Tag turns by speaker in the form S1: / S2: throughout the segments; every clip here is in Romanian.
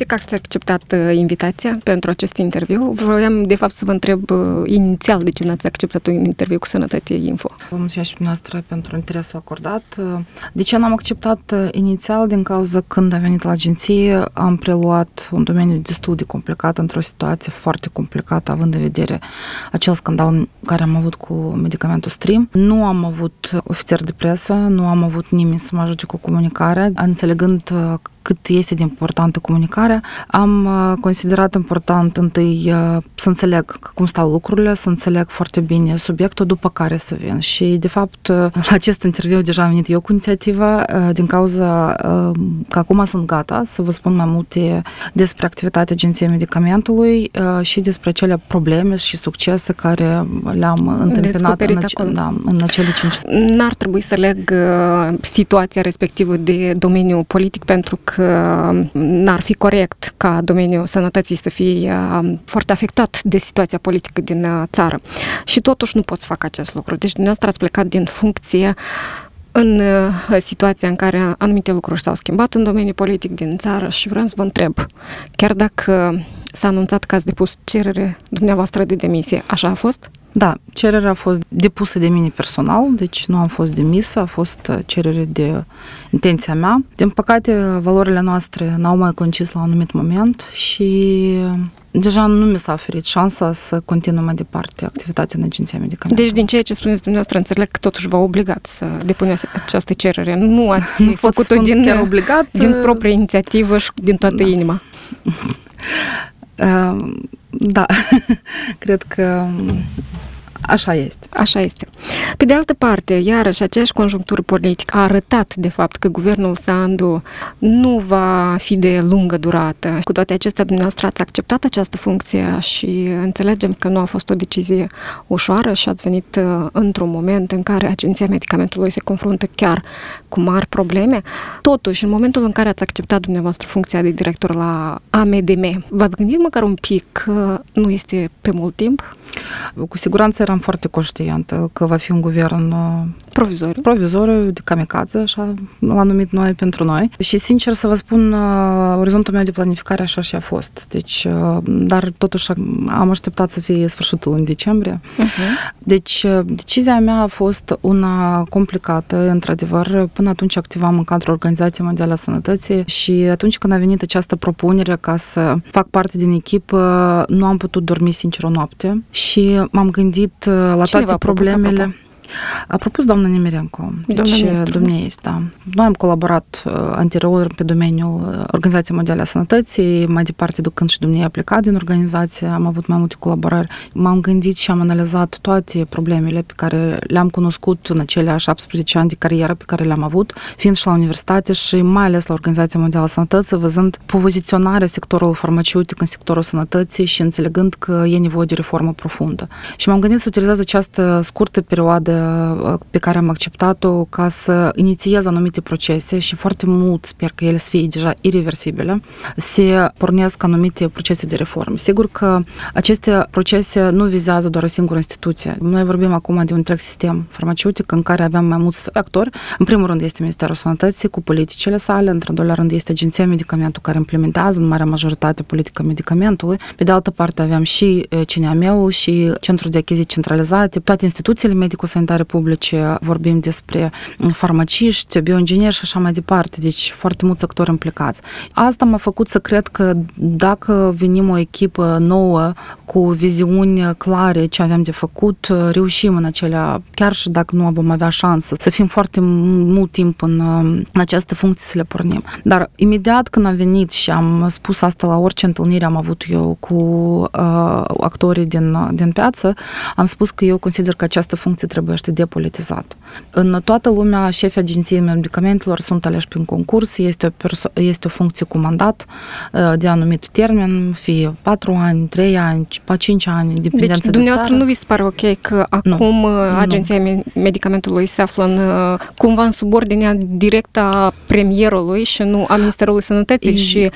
S1: Mersi că ați acceptat uh, invitația pentru acest interviu. Vroiam, de fapt, să vă întreb uh, inițial de ce n-ați acceptat un interviu cu Sănătate Info.
S2: Vă mulțumesc și dumneavoastră pentru interesul acordat. De ce n-am acceptat uh, inițial? Din cauza când am venit la agenție, am preluat un domeniu destul de complicat, într-o situație foarte complicată, având în vedere acel scandal care am avut cu medicamentul Stream. Nu am avut ofițer de presă, nu am avut nimeni să mă ajute cu comunicarea, înțelegând cât este de importantă comunicarea, am uh, considerat important întâi uh, să înțeleg cum stau lucrurile, să înțeleg foarte bine subiectul, după care să vin. Și, de fapt, uh, la acest interviu deja am venit eu cu inițiativa, din cauza că acum sunt gata să vă spun mai multe despre activitatea Agenției Medicamentului și despre cele probleme și succese care le-am întâmpinat în, ace- da, în acele cinci.
S1: N-ar trebui să leg situația respectivă de domeniul politic pentru că că n-ar fi corect ca domeniul sănătății să fie uh, foarte afectat de situația politică din uh, țară. Și totuși nu pot să fac acest lucru. Deci dumneavoastră ați plecat din funcție în uh, situația în care anumite lucruri s-au schimbat în domeniul politic din țară și vreau să vă întreb, chiar dacă s-a anunțat că ați depus cerere dumneavoastră de demisie, așa a fost?
S2: Da, cererea a fost depusă de mine personal, deci nu am fost demisă, a fost uh, cerere de intenția mea. Din păcate, valorile noastre n-au mai concis la un anumit moment și uh, deja nu mi s-a oferit șansa să continui mai departe activitatea în Agenția Medicamentelor.
S1: Deci, din ceea ce spuneți dumneavoastră, înțeleg că totuși v-a obligat să depuneți această cerere. Nu ați nu făcut-o din, obligat. din proprie inițiativă și din toată da. inima.
S2: da, cred că Așa este.
S1: Așa este. Pe de altă parte, iarăși, aceeași conjunctură politică a arătat, de fapt, că guvernul Sandu nu va fi de lungă durată. Cu toate acestea, dumneavoastră ați acceptat această funcție și înțelegem că nu a fost o decizie ușoară și ați venit uh, într-un moment în care Agenția Medicamentului se confruntă chiar cu mari probleme. Totuși, în momentul în care ați acceptat dumneavoastră funcția de director la AMDM, v-ați gândit măcar un pic că nu este pe mult timp?
S2: Cu siguranță eram foarte conștientă că va fi un guvern
S1: provizoriu,
S2: provizoriu de kamikaze, așa l-am numit noi pentru noi. Și sincer să vă spun, orizontul meu de planificare așa și a fost. Deci, dar totuși am așteptat să fie sfârșitul în decembrie. Uh-huh. Deci, decizia mea a fost una complicată, într-adevăr. Până atunci activam în cadrul Organizației Mondiale a Sănătății și atunci când a venit această propunere ca să fac parte din echipă, nu am putut dormi sincer o noapte și m-am gândit uh, la Cine toate problemele. A propus doamna Nemirenco. Deci, domnia este, da. Noi am colaborat uh, anterior pe domeniul uh, Organizației Mondiale a Sănătății, mai departe ducând și domnia a plecat din organizație, am avut mai multe colaborări. M-am gândit și am analizat toate problemele pe care le-am cunoscut în acelea 17 ani de carieră pe care le-am avut, fiind și la universitate și mai ales la Organizația Mondială a Sănătății, văzând poziționarea sectorului farmaceutic în sectorul sănătății și înțelegând că e nevoie de reformă profundă. Și m-am gândit să utilizez această scurtă perioadă pe care am acceptat-o ca să inițiez anumite procese și foarte mult sper că ele să fie deja irreversibile, se pornesc anumite procese de reformă. Sigur că aceste procese nu vizează doar o singură instituție. Noi vorbim acum de un întreg sistem farmaceutic în care avem mai mulți actori. În primul rând este Ministerul Sănătății cu politicile sale, într-al doilea rând este Agenția Medicamentul care implementează în marea majoritate politica medicamentului. Pe de altă parte avem și CNAM-ul și Centrul de Achiziții Centralizate, toate instituțiile medico-sanitare publice, vorbim despre farmaciști, bioingineri și așa mai departe, deci foarte mulți actori implicați. Asta m-a făcut să cred că dacă venim o echipă nouă cu viziuni clare ce avem de făcut, reușim în acelea, chiar și dacă nu vom avea șansă, să fim foarte mult timp în, în această funcție să le pornim. Dar imediat când am venit și am spus asta la orice întâlnire am avut eu cu uh, actorii din, din piață, am spus că eu consider că această funcție trebuie numește depolitizat. În toată lumea, șefii agenției medicamentelor sunt aleși prin concurs, este o, perso- este o funcție cu mandat de anumit termen, fie 4 ani, 3 ani, 5 ani, dependență
S1: deci,
S2: de
S1: dumneavoastră
S2: țară.
S1: nu vi se pare ok că acum nu, agenția nu. medicamentului se află în, cumva în subordinea directă a premierului și nu a Ministerului Sănătății e... și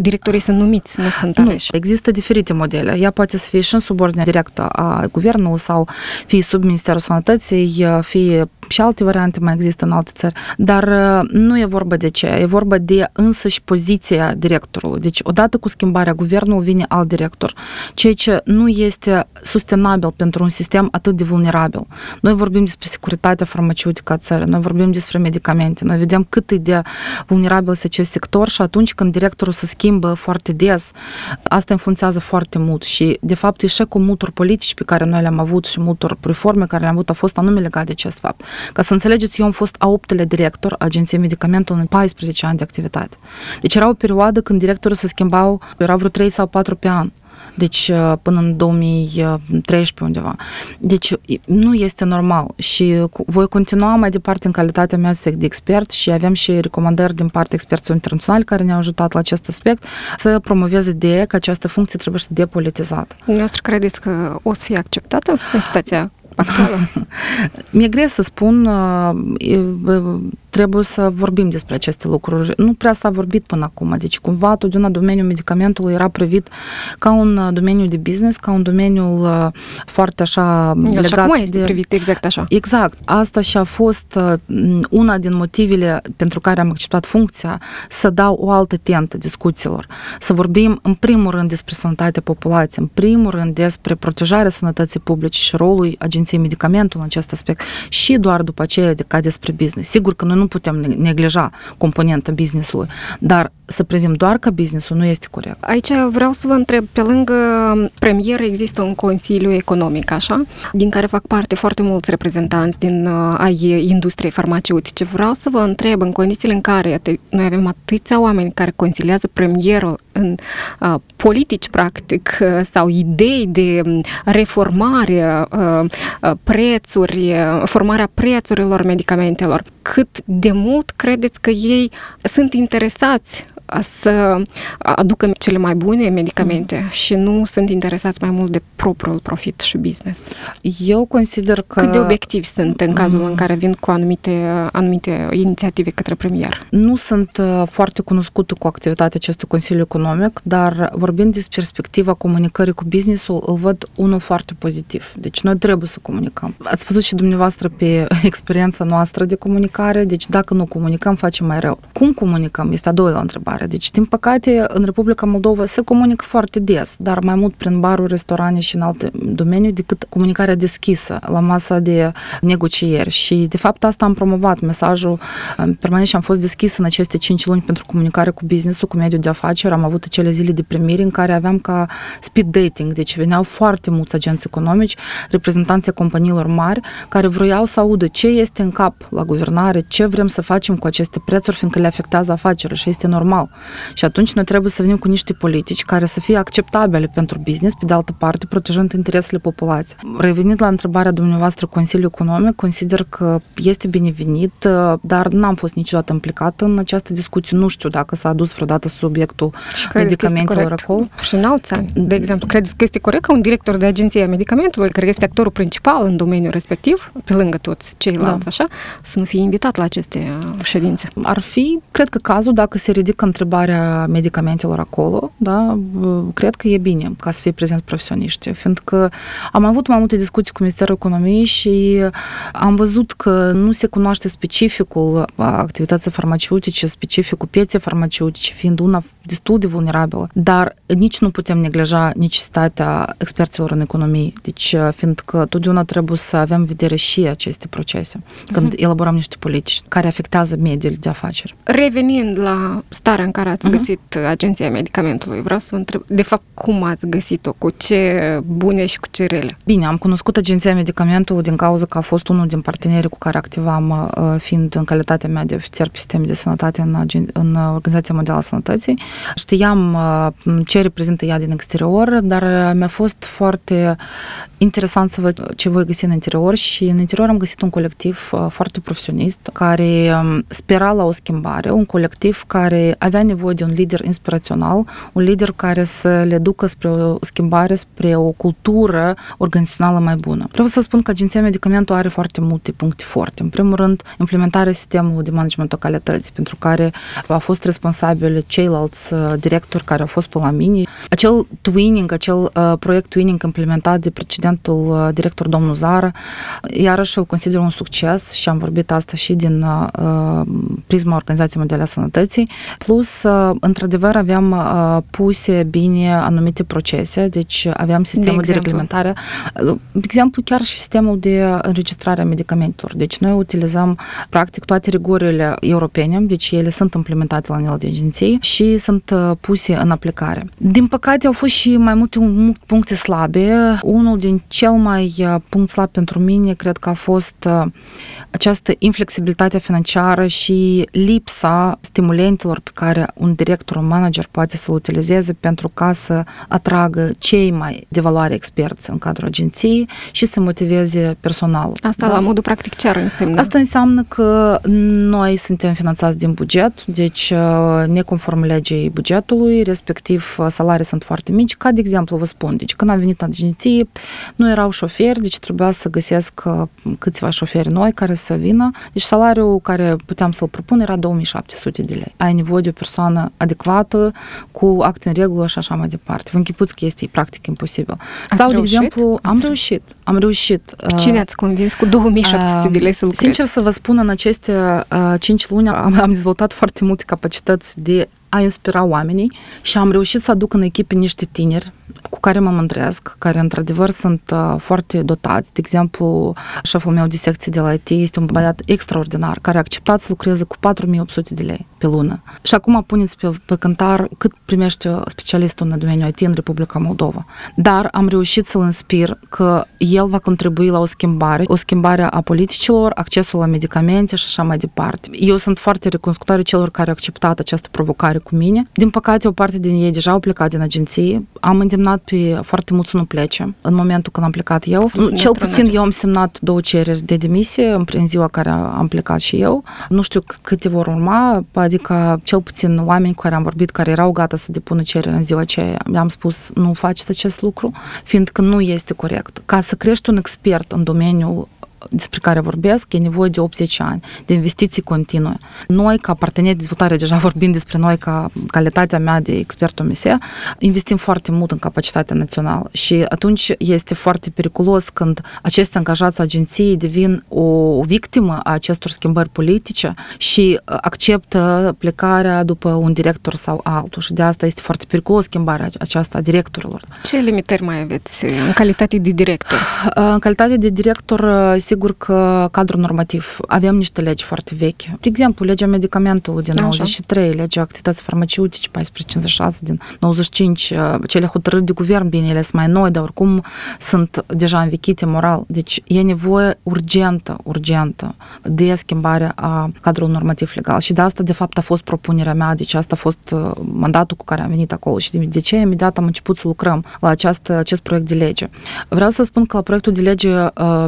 S1: directorii sunt numiți, nu sunt aleși.
S2: Nu, există diferite modele. Ea poate să fie și în subordinea directă a guvernului sau fie sub Ministerul Sănătății, fie și alte variante mai există în alte țări, dar nu e vorba de ce, e vorba de însăși poziția directorului. Deci, odată cu schimbarea guvernului vine alt director, ceea ce nu este sustenabil pentru un sistem atât de vulnerabil. Noi vorbim despre securitatea farmaceutică a țării, noi vorbim despre medicamente, noi vedem cât e de vulnerabil este acest sector și atunci când directorul se schimbă foarte des, asta influențează foarte mult și, de fapt, eșecul multor politici pe care noi le-am avut și multor reforme care le-am avut a fost anume legat de acest fapt. Ca să înțelegeți, eu am fost a optele director a Agenției Medicamentului în 14 ani de activitate. Deci era o perioadă când directorul se schimbau, erau vreo 3 sau 4 pe an deci până în 2013 undeva. Deci nu este normal și voi continua mai departe în calitatea mea de expert și avem și recomandări din partea experților internaționali care ne-au ajutat la acest aspect să promoveze ideea că această funcție trebuie să depolitizată.
S1: Dumneavoastră credeți că o să fie acceptată în situația actuală?
S2: Mi-e greu să spun, trebuie să vorbim despre aceste lucruri. Nu prea s-a vorbit până acum, deci cumva totdeauna domeniul medicamentului era privit ca un domeniu de business, ca un domeniu foarte așa legat
S1: și acum este de... privit exact așa.
S2: Exact. Asta și a fost una din motivele pentru care am acceptat funcția, să dau o altă tentă discuțiilor. Să vorbim în primul rând despre sănătatea populației, în primul rând despre protejarea sănătății publice și rolul agenției medicamentului în acest aspect și doar după aceea de ca despre business. Sigur că noi nu putem neglija componenta business-ului, dar să privim doar ca business-ul nu este corect.
S1: Aici vreau să vă întreb, pe lângă premier există un Consiliu Economic, așa, din care fac parte foarte mulți reprezentanți din uh, ai industriei farmaceutice. Vreau să vă întreb, în condițiile în care noi avem atâția oameni care consiliază premierul în uh, politici, practic, uh, sau idei de reformare, uh, prețuri, formarea prețurilor medicamentelor, cât de mult credeți că ei sunt interesați să aducă cele mai bune medicamente mm. și nu sunt interesați mai mult de propriul profit și business.
S2: Eu consider că...
S1: Cât de obiectivi sunt în cazul mm. în care vin cu anumite, anumite inițiative către premier?
S2: Nu sunt foarte cunoscută cu activitatea acestui Consiliu Economic, dar vorbind despre perspectiva comunicării cu businessul, îl văd unul foarte pozitiv. Deci noi trebuie să comunicăm. Ați văzut și dumneavoastră pe experiența noastră de comunicare, deci dacă nu comunicăm, facem mai rău. Cum comunicăm? Este a doua întrebare. Deci, din păcate, în Republica Moldova se comunică foarte des, dar mai mult prin baruri, restaurante și în alte domenii decât comunicarea deschisă la masa de negocieri. Și, de fapt, asta am promovat mesajul permanent și am fost deschis în aceste 5 luni pentru comunicare cu business-ul, cu mediul de afaceri. Am avut acele zile de primiri în care aveam ca speed dating, deci veneau foarte mulți agenți economici, reprezentanții companiilor mari, care vroiau să audă ce este în cap la guvernare, ce vrem să facem cu aceste prețuri, fiindcă le afectează afacerile și este normal. Și atunci noi trebuie să venim cu niște politici care să fie acceptabile pentru business, pe de altă parte, protejând interesele populației. Revenind la întrebarea dumneavoastră Consiliul Economic, consider că este binevenit, dar n-am fost niciodată implicat în această discuție. Nu știu dacă s-a adus vreodată subiectul medicamentelor acolo.
S1: Și în alți ani, de exemplu, credeți că este corect ca un director de agenție a medicamentului, care este actorul principal în domeniul respectiv, pe lângă toți ceilalți, da. așa, să nu fie invitat la aceste ședințe?
S2: Ar fi, cred că cazul, dacă se ridică întrebarea medicamentelor acolo, da, cred că e bine ca să fie prezent profesioniști, fiindcă am avut mai multe discuții cu Ministerul Economiei și am văzut că nu se cunoaște specificul activității farmaceutice, specificul pieței farmaceutice, fiind una destul de vulnerabilă, dar nici nu putem neglija necesitatea experților în economie, deci fiindcă totdeauna trebuie să avem în vedere și aceste procese când uh-huh. elaborăm niște politici care afectează mediul de afaceri.
S1: Revenind la starea în care ați uh-huh. găsit Agenția Medicamentului. Vreau să vă întreb, de fapt, cum ați găsit-o? Cu ce bune și cu ce rele?
S2: Bine, am cunoscut Agenția Medicamentului din cauza că a fost unul din partenerii cu care activam, fiind în calitatea mea de ofițer pe sistem de sănătate în, în Organizația Mondială a Sănătății. Știam ce reprezintă ea din exterior, dar mi-a fost foarte interesant să văd ce voi găsi în interior și în interior am găsit un colectiv foarte profesionist care spera la o schimbare, un colectiv care avea nevoie de un lider inspirațional, un lider care să le ducă spre o schimbare, spre o cultură organizațională mai bună. Vreau să spun că Agenția Medicamentul are foarte multe puncte forte. În primul rând, implementarea sistemului de management a calității, pentru care a fost responsabil ceilalți directori care au fost pe la mine. Acel twinning, acel uh, proiect twinning implementat de precedentul uh, director domnul Zara, iarăși îl consider un succes și am vorbit asta și din uh, prisma Organizației Mondiale a Sănătății. Plus, într-adevăr, aveam puse bine anumite procese, deci aveam sistemul de, de reglementare. De exemplu, chiar și sistemul de înregistrare a medicamentelor. Deci noi utilizăm practic toate rigorile europene, deci ele sunt implementate la nivel de agenții și sunt puse în aplicare. Din păcate, au fost și mai multe puncte slabe. Unul din cel mai punct slab pentru mine, cred că a fost această inflexibilitate financiară și lipsa stimulentelor pe care un director, un manager poate să-l utilizeze pentru ca să atragă cei mai de valoare experți în cadrul agenției și să motiveze personalul.
S1: Asta da? la modul practic ce ar însemna?
S2: Asta înseamnă că noi suntem finanțați din buget, deci neconform legii bugetului, respectiv salarii sunt foarte mici. Ca de exemplu vă spun, deci când am venit în agenție, nu erau șoferi, deci trebuia să găsesc câțiva șoferi noi care să vină. Deci salariul care puteam să-l propun era 2700 de lei. Ai nevoie de o persoană adecvată, cu acte în regulă și așa mai departe. Vă închipuți că este practic imposibil.
S1: Ați
S2: Sau,
S1: reușit?
S2: de exemplu, am reușit. Am reușit.
S1: Cine ați convins cu 2700 de lei să lucrezi?
S2: Sincer să vă spun, în aceste uh, 5 luni am, am dezvoltat foarte multe capacități de a inspira oamenii și am reușit să aduc în echipe niște tineri cu care mă mândresc, care într-adevăr sunt uh, foarte dotați. De exemplu, șeful meu de secție de la IT este un băiat extraordinar, care a acceptat să lucreze cu 4800 de lei pe lună. Și acum puneți pe, pe cântar cât primește specialistul în domeniul IT în Republica Moldova. Dar am reușit să-l inspir că el va contribui la o schimbare, o schimbare a politicilor, accesul la medicamente și așa mai departe. Eu sunt foarte recunoscătoare celor care au acceptat această provocare cu mine. Din păcate, o parte din ei deja au plecat din agenție. Am îndemnat pe foarte mulți să nu plece în momentul când am plecat eu. Cel puțin eu am semnat două cereri de demisie în ziua care am plecat și eu. Nu știu câte vor urma, adică cel puțin oameni cu care am vorbit, care erau gata să depună cereri în ziua aceea, mi-am spus nu faceți acest lucru, fiindcă nu este corect. Ca să crești un expert în domeniul despre care vorbesc, e nevoie de 80 ani, de investiții continue. Noi, ca parteneri de dezvoltare, deja vorbim despre noi ca calitatea mea de expert OMS, investim foarte mult în capacitatea națională și atunci este foarte periculos când aceste angajați agenții devin o victimă a acestor schimbări politice și acceptă plecarea după un director sau altul și de asta este foarte periculos schimbarea aceasta a directorilor.
S1: Ce limitări mai aveți în calitate de director?
S2: În calitate de director, sigur că cadrul normativ. Avem niște legi foarte vechi. De exemplu, legea medicamentului din Așa. 93, legea activității farmaceutice 1456 din 95, cele hotărâri de guvern, bine, ele sunt mai noi, dar oricum sunt deja învechite moral. Deci e nevoie urgentă, urgentă de schimbare a cadrului normativ legal. Și de asta, de fapt, a fost propunerea mea, deci asta a fost mandatul cu care am venit acolo. Și de ce imediat am început să lucrăm la această, acest proiect de lege. Vreau să spun că la proiectul de lege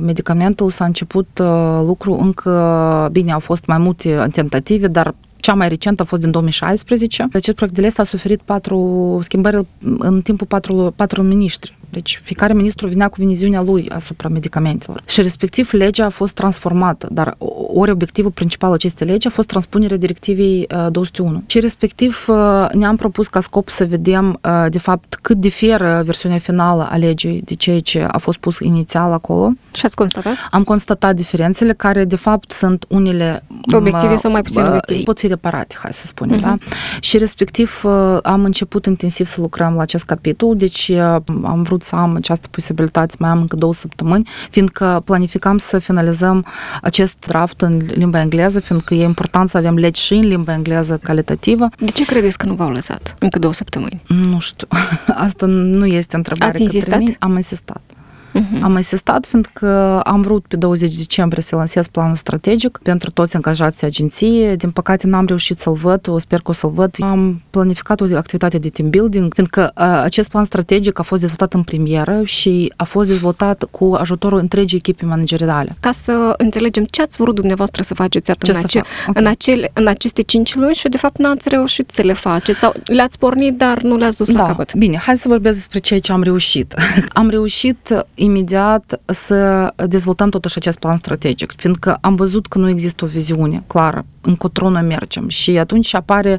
S2: medicamentul s-a început uh, lucru încă, bine, au fost mai multe tentative, dar cea mai recentă a fost din 2016. Acest proiect de lege a suferit patru schimbări în timpul patru, patru miniștri. Deci fiecare ministru vinea cu viziunea lui asupra medicamentelor. Și respectiv legea a fost transformată, dar ori obiectivul principal acestei legi a fost transpunerea directivei 201. Și respectiv ne-am propus ca scop să vedem de fapt cât diferă versiunea finală a legii de ceea ce a fost pus inițial acolo.
S1: Și ați constatat?
S2: Am constatat diferențele care de fapt sunt unele
S1: obiective sau mai puțin obiective.
S2: Pot fi reparate, hai să spunem, uh-huh. da? Și respectiv am început intensiv să lucrăm la acest capitol, deci am vrut să am această posibilitate, mai am încă două săptămâni, fiindcă planificam să finalizăm acest draft în limba engleză, fiindcă e important să avem legi și în limba engleză calitativă.
S1: De ce credeți că nu v-au lăsat încă două săptămâni?
S2: Nu știu, asta nu este întrebare
S1: Ați insistat?
S2: Mine. Am insistat. Uh-huh. Am insistat fiindcă am vrut pe 20 decembrie să lansez planul strategic pentru toți angajații agenției. Din păcate n-am reușit să-l văd, o sper că o să-l văd. Am planificat o activitate de team building, fiindcă uh, acest plan strategic a fost dezvoltat în premieră și a fost dezvoltat cu ajutorul întregii echipe manageriale.
S1: Ca să înțelegem ce ați vrut dumneavoastră să faceți
S2: Ce
S1: în,
S2: să
S1: ace-
S2: fac? Ok.
S1: în, acele, în aceste cinci luni și de fapt n-ați reușit să le faceți sau le-ați pornit, dar nu le-ați dus la
S2: Da,
S1: capăt.
S2: bine, hai să vorbesc despre ceea ce am reușit. am reușit imediat să dezvoltăm totuși acest plan strategic, fiindcă am văzut că nu există o viziune clară încotro noi mergem. Și atunci apare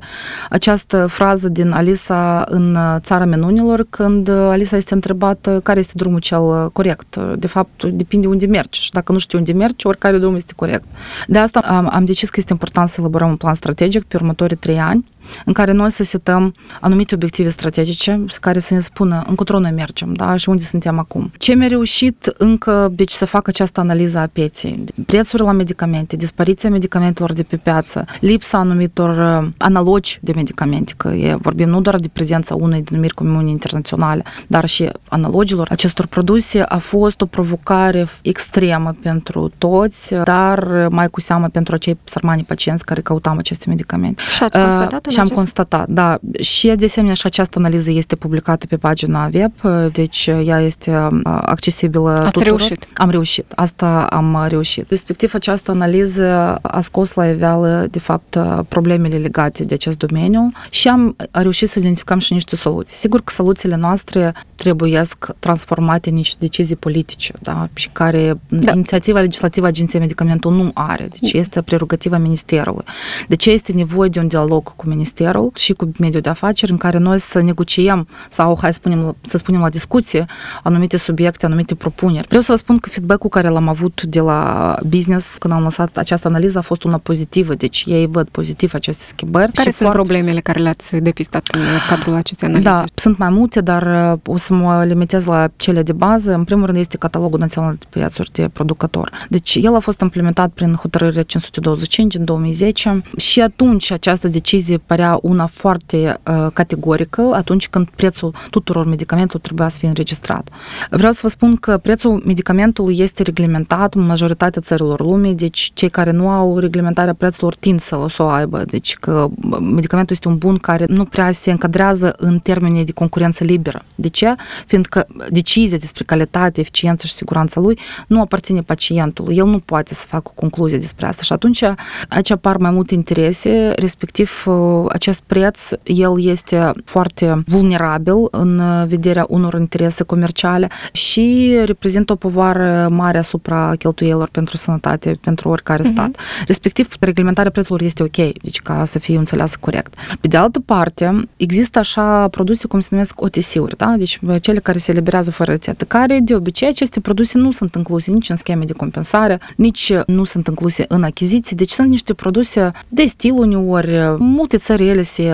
S2: această frază din Alisa în Țara Minunilor, când Alisa este întrebată care este drumul cel corect. De fapt, depinde unde mergi și dacă nu știi unde mergi, oricare drum este corect. De asta am, am decis că este important să elaborăm un plan strategic pe următorii trei ani, în care noi să setăm anumite obiective strategice care să ne spună încotro noi mergem da? și unde suntem acum. Ce mi-a reușit încă deci, să fac această analiză a pieței? Prețuri la medicamente, dispariția medicamentelor de pe piață, lipsa anumitor uh, analogi de medicamente, că e, vorbim nu doar de prezența unei denumiri comune internaționale, dar și analogilor acestor produse a fost o provocare extremă pentru toți, dar mai cu seamă pentru acei sărmani pacienți care căutam aceste medicamente.
S1: Și ați constatat în
S2: și am
S1: acest-
S2: constatat, da. Și de asemenea și această analiză este publicată pe pagina web, deci ea este uh, accesibilă
S1: Ați
S2: tuturor.
S1: reușit.
S2: Am reușit, asta am reușit. Respectiv, această analiză a scos la iveală, de fapt, problemele legate de acest domeniu și am reușit să identificăm și niște soluții. Sigur că soluțiile noastre trebuiesc transformate în niște decizii politice, da? și care
S1: Da.
S2: inițiativa legislativă a Agenției Medicamentul nu are, deci este prerogativa Ministerului. De ce este nevoie de un dialog cu Ministerul și cu mediul de afaceri în care noi să negociem sau, hai să spunem, să spunem la discuție anumite subiecte, anumite propuneri. Vreau să vă spun că feedback-ul care l-am avut de la business când am lăsat această analiză a fost una pozitivă, deci ei văd pozitiv aceste schimbări.
S1: Care
S2: și
S1: sunt
S2: foarte-
S1: problemele care le-ați depistat în cadrul acestei analize?
S2: da, sunt mai multe, dar uh, o să mă limitez la cele de bază. În primul rând este catalogul național de prețuri de producător. Deci el a fost implementat prin hotărâre 525 în 2010 și atunci această decizie părea una foarte uh, categorică atunci când prețul tuturor medicamentelor trebuia să fie înregistrat. Vreau să vă spun că prețul medicamentului este reglementat în majoritatea țărilor lumii, deci cei care nu au reglementarea prețurilor tind să o, să o aibă. Deci că medicamentul este un bun care nu prea se încadrează în termenii de concurență liberă. De ce? Fiindcă decizia despre calitate, eficiență și siguranța lui nu aparține pacientului. El nu poate să facă o concluzie despre asta. Și atunci aici apar mai multe interese, respectiv acest preț, el este foarte vulnerabil în vederea unor interese comerciale și reprezintă o povară mare asupra cheltuielor pentru sănătate pentru oricare stat. Respectiv, reglementarea prețurilor este ok, deci ca să fie înțeleasă corect. Pe de altă parte, există așa produse cum se numesc OTC-uri, da? deci cele care se eliberează fără rețetă, care de obicei aceste produse nu sunt incluse nici în scheme de compensare, nici nu sunt incluse în achiziții, deci sunt niște produse de stil uneori, multe țări ele se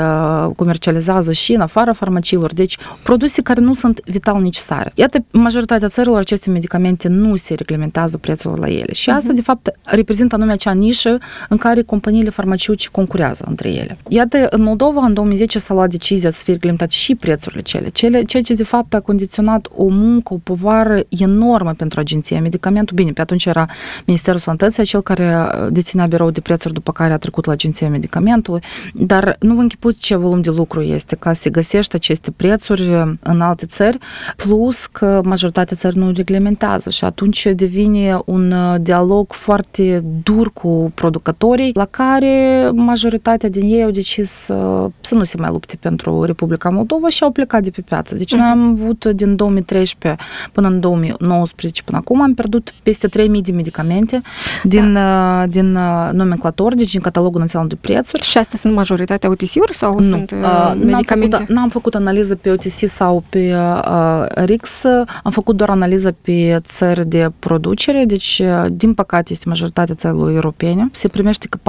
S2: comercializează și în afara farmaciilor, deci produse care nu sunt vital necesare. Iată, în majoritatea țărilor aceste medicamente nu se reglementează prețul la ele și asta, de fapt, reprezintă anume acea nișă în care companiile farmaceutice concurează între ele. Iată, în Moldova, în 2010 s-a luat decizia să fie reglementate și prețurile cele, cele ceea ce, de fapt, a condiționat o muncă, o povară enormă pentru agenția medicamentul. Bine, pe atunci era Ministerul Sănătății, cel care deținea birou de prețuri, după care a trecut la agenția medicamentului, dar nu vă închipuți ce volum de lucru este ca să găsești aceste prețuri în alte țări, plus că majoritatea țări nu reglementează și atunci devine un dialog foarte dur cu producătorii, la care majoritatea din ei au decis să, să nu se mai lupte pentru Republica Moldova și au plecat de pe piață. Deci noi am avut din 2013 până în 2019 până acum am pierdut peste 3000 de medicamente din, da. din nomenclator, deci din catalogul național de prețuri.
S1: Și astea sunt majoritatea OTC-uri sau
S2: nu.
S1: sunt uh, medicamente?
S2: N-am făcut, n-am făcut analiză pe OTC sau pe uh, RIX, am făcut doar analiză pe țări de producere, deci din păcate este majoritatea țărilor europene. Se primește că 143%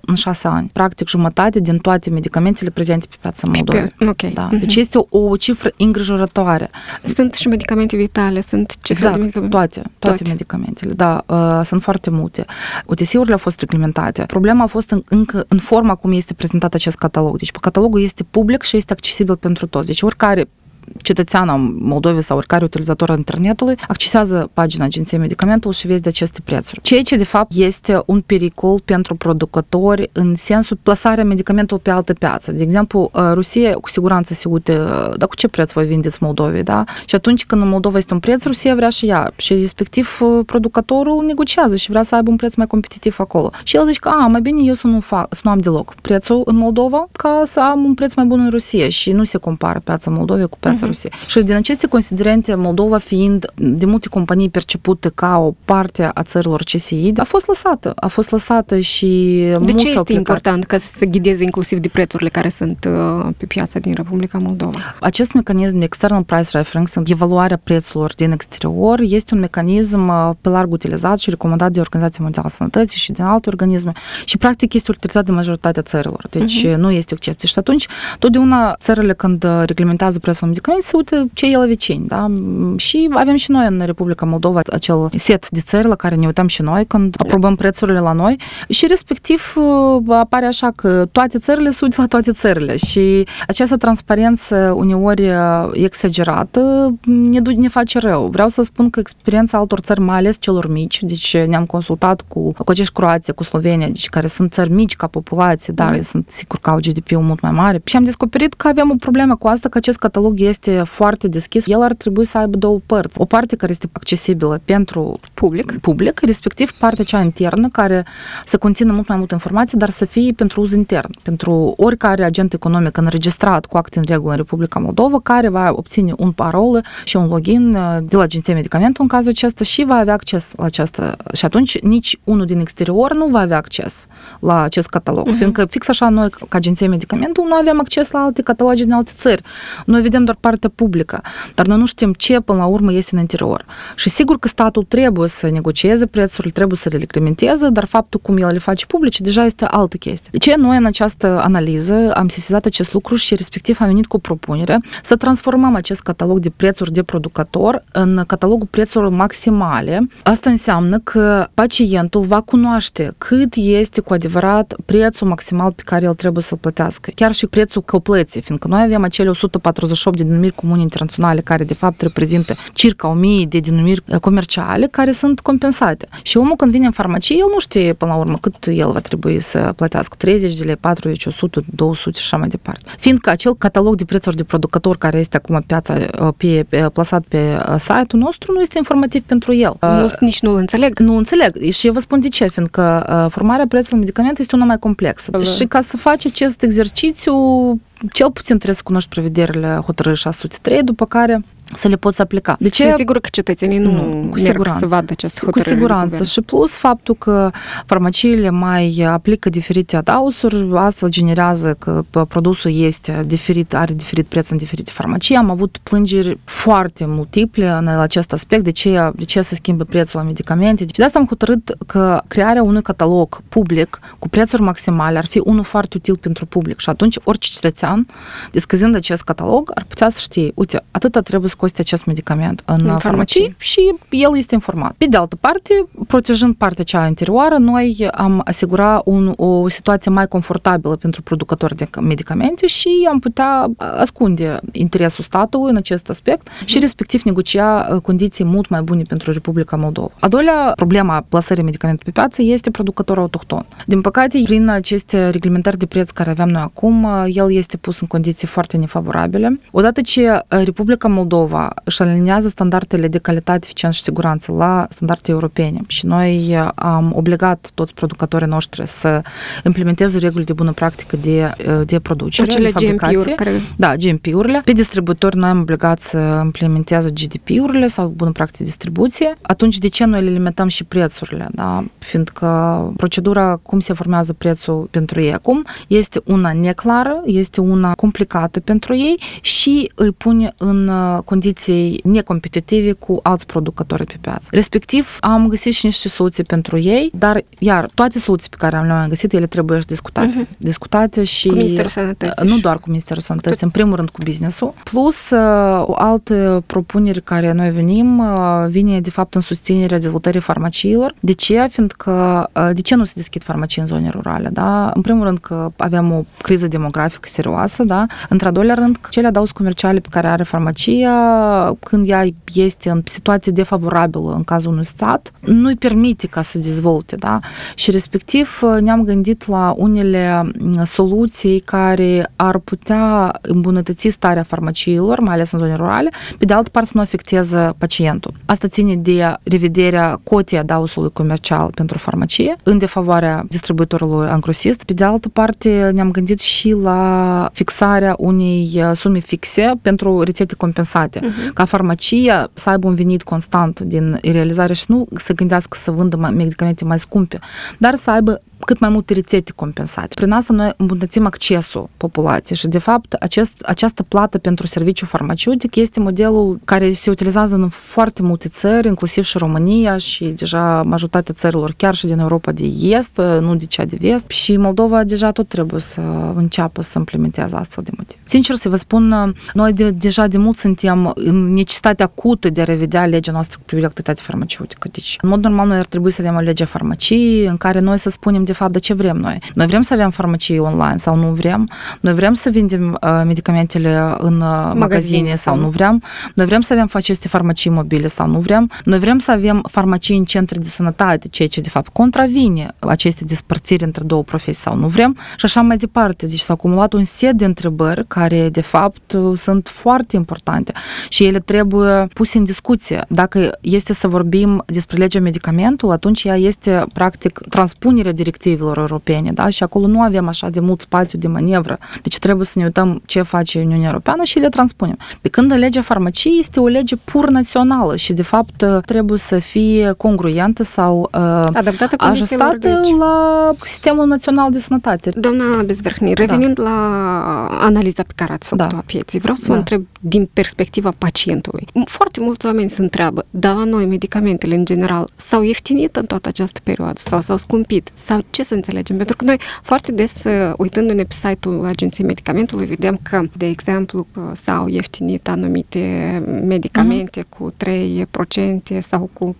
S2: în 6 ani. Practic jumătate din toate medicamentele prezente pe piața Moldovei.
S1: Ok.
S2: Da. Deci este o, o cifră îngrijorătoare.
S1: Sunt și medicamente vitale, sunt ce fel de
S2: Exact,
S1: medicamente?
S2: toate, toate,
S1: Toate.
S2: medicamentele, da, uh, sunt foarte multe. OTC-urile au fost reglementate. Problema a fost în, încă în forma cum este prezentat acest catalog. Deci catalogul este public și este accesibil pentru toți. Deci oricare cetățean al Moldovei sau oricare utilizator al internetului accesează pagina Agenției Medicamentului și vede aceste prețuri. Ceea ce, de fapt, este un pericol pentru producători în sensul plasarea medicamentului pe altă piață. De exemplu, uh, Rusia cu siguranță se uite, uh, dar cu ce preț voi vindeți Moldovei, da? Și atunci când în Moldova este un preț, Rusia vrea și ea. Și respectiv uh, producătorul negociază și vrea să aibă un preț mai competitiv acolo. Și el zice că, a, mai bine eu să nu, fac, să nu am deloc prețul în Moldova ca să am un preț mai bun în Rusia și nu se compară piața Moldovei cu piața uh-huh. Rusiei. Și din aceste considerente, Moldova fiind de multe companii percepute ca o parte a țărilor CSI, a fost lăsată. A fost lăsată și
S1: De
S2: mulți
S1: ce
S2: au
S1: este
S2: plecat.
S1: important ca să se ghideze inclusiv de prețurile care sunt uh, pe piața din Republica Moldova?
S2: Acest mecanism de external price referencing, evaluarea prețurilor din exterior, este un mecanism uh, pe larg utilizat și recomandat de Organizația Mondială a Sănătății și din alte organisme și practic este utilizat de majoritatea țărilor. Deci uh-huh. nu este o excepție. Și atunci, totdeauna țările când uh, reglementează prețul unui medicament se uită ce e la vecini. Da? Și avem și noi în Republica Moldova acel set de țări la care ne uităm și noi când aprobăm prețurile la noi și respectiv uh, apare așa că toate țările se uită la toate țările și această transparență uneori uh, exagerată ne, du- ne face rău. Vreau să spun că experiența altor țări, mai ales celor mici, deci ne-am consultat cu, cu acești Croația, cu Slovenia, deci care sunt țări mici ca populație, dar mm. sunt sigur că au GDP-ul mult mai mare și am descoperit că avem o problemă cu asta, că acest catalog este foarte deschis. El ar trebui să aibă două părți. O parte care este accesibilă pentru
S1: Public.
S2: public, respectiv partea cea internă, care să conțină mult mai multă informație, dar să fie pentru uz intern, pentru oricare agent economic înregistrat cu acte în regulă în Republica Moldova, care va obține un parolă și un login uh, de la Agenția Medicamentul în cazul acesta și va avea acces la această. Și atunci nici unul din exterior nu va avea acces la acest catalog, uh-huh. fiindcă fix așa noi, ca Agenția Medicamentul, nu avem acces la alte cataloge din alte țări. Noi vedem doar partea publică, dar noi nu știm ce până la urmă este în interior. Și sigur că statul trebuie să negocieze prețurile, trebuie să le reglementeze, dar faptul cum el le face publice deja este altă chestie. De ce noi în această analiză am sesizat acest lucru și respectiv am venit cu o propunere să transformăm acest catalog de prețuri de producător în catalogul prețurilor maximale. Asta înseamnă că pacientul va cunoaște cât este cu adevărat prețul maximal pe care el trebuie să-l plătească. Chiar și prețul căplății, fiindcă noi avem acele 148 de denumiri comune internaționale care de fapt reprezintă circa 1000 de denumiri comerciale care sunt compensate. Și omul când vine în farmacie, el nu știe până la urmă cât el va trebui să plătească 30 de lei, 40, 100, 200 și așa mai departe. Fiindcă acel catalog de prețuri de producător care este acum piața pe, pe, plasat pe site-ul nostru nu este informativ pentru el.
S1: Nu, nici nu-l înțeleg.
S2: Nu înțeleg. Și eu vă spun de ce, fiindcă uh, formarea prețului medicament este una mai complexă.
S1: Da.
S2: Și ca să faci acest exercițiu, cel puțin trebuie să cunoști prevederile hotărârii 603, după care să le poți aplica. De ce?
S1: Sunt sigură că cetățenii nu,
S2: Nu,
S1: merg
S2: cu siguranță.
S1: să vadă această
S2: Cu
S1: hotărâre de
S2: siguranță.
S1: guvern.
S2: Și plus faptul că farmaciile mai aplică diferite adausuri, astfel generează că produsul este diferit, are diferit preț în diferite farmacii. Am avut plângeri foarte multiple în acest aspect, de ce, de ce se schimbă prețul la medicamente. Și de asta am hotărât că crearea unui catalog public cu prețuri maximale ar fi unul foarte util pentru public. Și atunci orice cetățean, descăzând acest catalog, ar putea să știe, uite, atâta trebuie să coste acest medicament în,
S1: În
S2: farmacii
S1: farmacie.
S2: și el este informat. Pe de altă parte, protejând partea cea interioară, noi am asigura un, o situație mai confortabilă pentru producători de medicamente și am putea ascunde interesul statului în acest aspect și respectiv negocia uh, condiții mult mai bune pentru Republica Moldova. A doilea problema a plasării medicamentului pe piață este producătorul autohton. Din păcate, prin aceste reglementări de preț care avem noi acum, uh, el este pus în condiții foarte nefavorabile. Odată ce uh, Republica Moldova își aliniază standardele de calitate, eficiență și siguranță la standarde europene și noi uh, am obligat toți producătorii noștri să implementeze reguli de bună practică de, uh, de producere,
S1: Acele
S2: de fabricație.
S1: GMP-uri care...
S2: Da, GMP-urile. Pe distribuitori noi am obligat să implementeze GDP-urile sau bună practică de distribuție. Atunci de ce noi le limităm și prețurile? Da? Fiindcă procedura cum se formează prețul pentru ei acum este una neclară, este una complicată pentru ei și îi pune în uh, condiții condiții necompetitive cu alți producători pe piață. Respectiv, am găsit și niște soluții pentru ei, dar, iar, toate soluții pe care le-am găsit, ele trebuie și discutate. Uh-huh. Discutate și...
S1: Cu Ministerul Sănătății.
S2: Nu doar cu Ministerul Sănătății, în primul rând cu business-ul. Plus, o altă propunere care noi venim, vine, de fapt, în susținerea dezvoltării farmaciilor. De ce? Fiindcă, de ce nu se deschid farmacii în zone rurale? Da? În primul rând că avem o criză demografică serioasă, da? Într-a doilea rând, cele adaus comerciale pe care are farmacia, când ea este în situație defavorabilă în cazul unui stat, nu-i permite ca să dezvolte, da? Și respectiv ne-am gândit la unele soluții care ar putea îmbunătăți starea farmaciilor, mai ales în zone rurale, pe de altă parte să nu afecteze pacientul. Asta ține de revederea cotii adausului comercial pentru farmacie în defavoarea distribuitorului angrosist. Pe de altă parte, ne-am gândit și la fixarea unei sume fixe pentru rețete compensate, uh-huh. ca farmacia să aibă un venit constant din realizare și nu să gândească să vândă medicamente mai scumpe, dar să aibă cât mai multe rețete compensate. Prin asta noi îmbunătățim accesul populației și, de fapt, acest, această plată pentru serviciu farmaceutic este modelul care se utilizează în foarte multe țări, inclusiv și România și deja majoritatea țărilor, chiar și din Europa de Est, nu de cea de Vest. Și Moldova deja tot trebuie să înceapă să implementeze astfel de motive. Sincer să vă spun, noi de, deja de mult suntem în necesitatea acută de a revedea legea noastră cu privire la activitatea farmaceutică. Deci, în mod normal, noi ar trebui să avem o lege a farmaciei în care noi să spunem de fapt, de ce vrem noi? Noi vrem să avem farmacie online sau nu vrem? Noi vrem să vindem uh, medicamentele în uh, magazine, magazine sau nu vrem? Noi vrem să avem aceste farmacii mobile sau nu vrem? Noi vrem să avem farmacii în centre de sănătate, ceea ce de fapt contravine aceste despărțiri între două profesii sau nu vrem? Și așa mai departe. Deci s-a acumulat un set de întrebări care de fapt sunt foarte importante și ele trebuie puse în discuție. Dacă este să vorbim despre legea medicamentului, atunci ea este practic transpunerea directivei directivelor europene, da? Și acolo nu avem așa de mult spațiu de manevră. Deci trebuie să ne uităm ce face Uniunea Europeană și le transpunem. Pe când legea farmaciei este o lege pur națională și, de fapt, trebuie să fie congruentă sau uh, ajustată deci. la sistemul național de sănătate.
S1: Doamna Bezverhni, revenind da. la analiza pe care ați făcut-o da. a pieței, vreau să vă da. întreb din perspectiva pacientului. Foarte mulți oameni se întreabă, dar la noi medicamentele în general s-au ieftinit în toată această perioadă sau s-au scumpit sau ce să înțelegem? Pentru că noi foarte des, uh, uitându-ne pe site-ul Agenției Medicamentului, vedem că, de exemplu, s-au ieftinit anumite medicamente uh-huh. cu 3% sau cu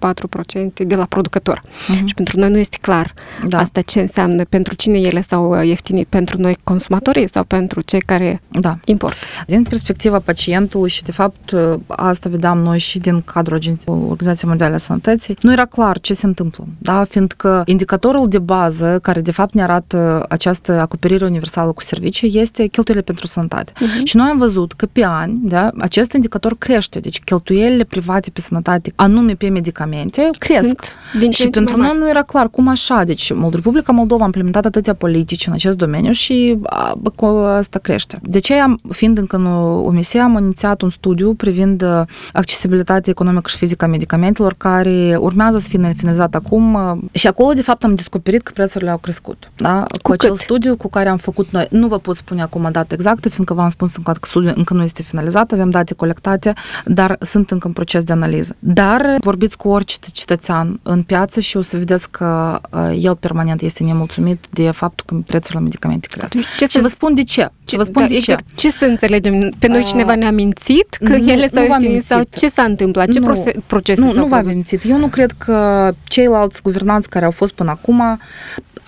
S1: 4% de la producător. Uh-huh. Și pentru noi nu este clar da. asta ce înseamnă, pentru cine ele s-au ieftinit, pentru noi consumatorii sau pentru cei care da. importă.
S2: Din perspectiva pacientului și, de fapt, asta vedeam noi și din cadrul Organizației Mondiale a Sănătății, nu era clar ce se întâmplă, da? fiindcă indicatorul de bază bază care de fapt ne arată această acoperire universală cu servicii este cheltuielile pentru sănătate. Uh-huh. Și noi am văzut că pe ani da, acest indicator crește, deci cheltuielile private pe sănătate, anume pe medicamente, cresc. Sunt din și pentru noi nu era clar cum așa. Deci Republica Moldova a implementat atâtea politici în acest domeniu și bă, asta crește. De ce fiind încă în OMS, am inițiat un studiu privind accesibilitatea economică și fizică a medicamentelor care urmează să fie finalizat acum și acolo de fapt am descoperit că prețurile au crescut. Da? Cu, cu acel cât? studiu cu care am făcut noi, nu vă pot spune acum dată exactă, fiindcă v-am spus încă că studiul încă nu este finalizat, avem date colectate, dar sunt încă în proces de analiză. Dar vorbiți cu orice cetățean în piață și o să vedeți că uh, el permanent este nemulțumit de faptul că prețurile la medicamente cresc. Ce și să... vă spun de ce. Ce vă spun
S1: da,
S2: de
S1: exact. ce. Ce să înțelegem? Pe noi uh, cineva ne-a mințit că nu, ele s-au ieftinit sau ce s-a întâmplat? Ce nu, procese
S2: nu,
S1: s-au
S2: Nu v-a mințit. Eu nu cred că ceilalți guvernanți care au fost până acum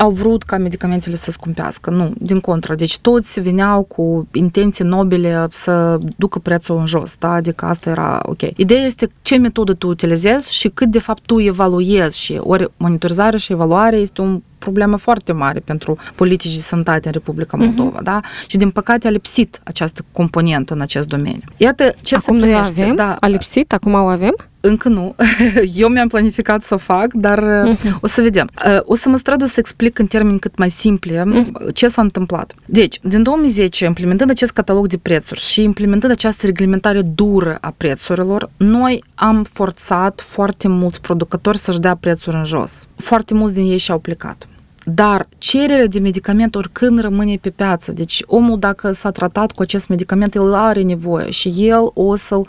S2: au vrut ca medicamentele să scumpească. Nu, din contră. Deci toți veneau cu intenții nobile să ducă prețul în jos, da? Adică asta era ok. Ideea este ce metodă tu utilizezi și cât de fapt tu evaluezi și ori monitorizarea și evaluarea este un problemă foarte mare pentru politici de sănătate în Republica mhm. Moldova, uh-huh. da? Și din păcate a lipsit această componentă în acest domeniu. Iată ce
S1: acum
S2: se
S1: noi avem? Da. A lipsit? Acum o avem?
S2: Încă nu. Eu mi-am planificat să o fac, dar uh-huh. o să vedem. O să mă strădu să explic în termeni cât mai simple uh-huh. ce s-a întâmplat. Deci, din 2010, implementând acest catalog de prețuri și implementând această reglementare dură a prețurilor, noi am forțat foarte mulți producători să-și dea prețuri în jos. Foarte mulți din ei și-au plecat. Dar cererea de medicament oricând rămâne pe piață. Deci omul dacă s-a tratat cu acest medicament, el are nevoie și el o să-l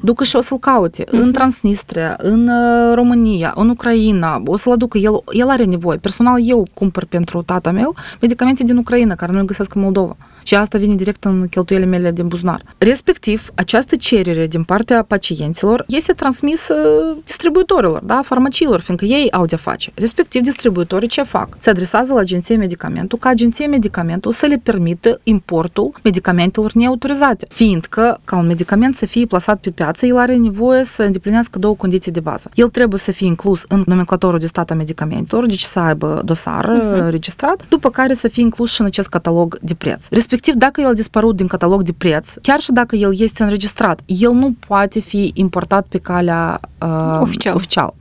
S2: ducă și o să-l caute uh-huh. în Transnistria, în uh, România, în Ucraina, o să-l aducă, el, el are nevoie. Personal eu cumpăr pentru tata meu medicamente din Ucraina, care nu le găsesc în Moldova și asta vine direct în cheltuielile mele din buzunar. Respectiv, această cerere din partea pacienților este transmisă distribuitorilor, da, farmaciilor, fiindcă ei au de face. Respectiv, distribuitorii ce fac? Se adresează la agenția medicamentul ca agenția medicamentul să le permită importul medicamentelor neautorizate, fiindcă ca un medicament să fie plasat pe piață, el are nevoie să îndeplinească două condiții de bază. El trebuie să fie inclus în nomenclatorul de stat a medicamentelor, deci să aibă dosar uh-huh. registrat, după care să fie inclus și în acest catalog de preț. Respectiv, Respectiv, dacă el dispărut din catalog de preț, chiar și dacă el este înregistrat, el nu poate fi importat pe calea uh,
S1: oficial.
S2: oficial.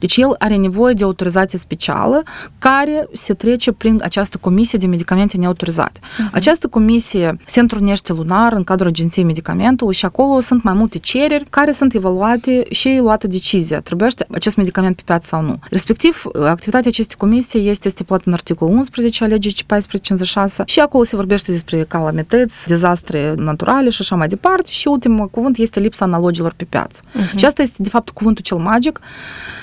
S2: Deci el are nevoie de autorizație specială care se trece prin această comisie de medicamente neautorizate. Uh-huh. Această comisie se întrunește lunar în cadrul Agenției Medicamentului și acolo sunt mai multe cereri care sunt evaluate și luată decizia. Trebuiește acest medicament pe piață sau nu. Respectiv, activitatea acestei comisii este stipulată în articolul 11 a legii 1456 și acolo se vorbește despre calamități, dezastre naturale și așa mai departe și ultimul cuvânt este lipsa analogilor pe piață. Uh-huh. Și asta este de fapt cuvântul cel magic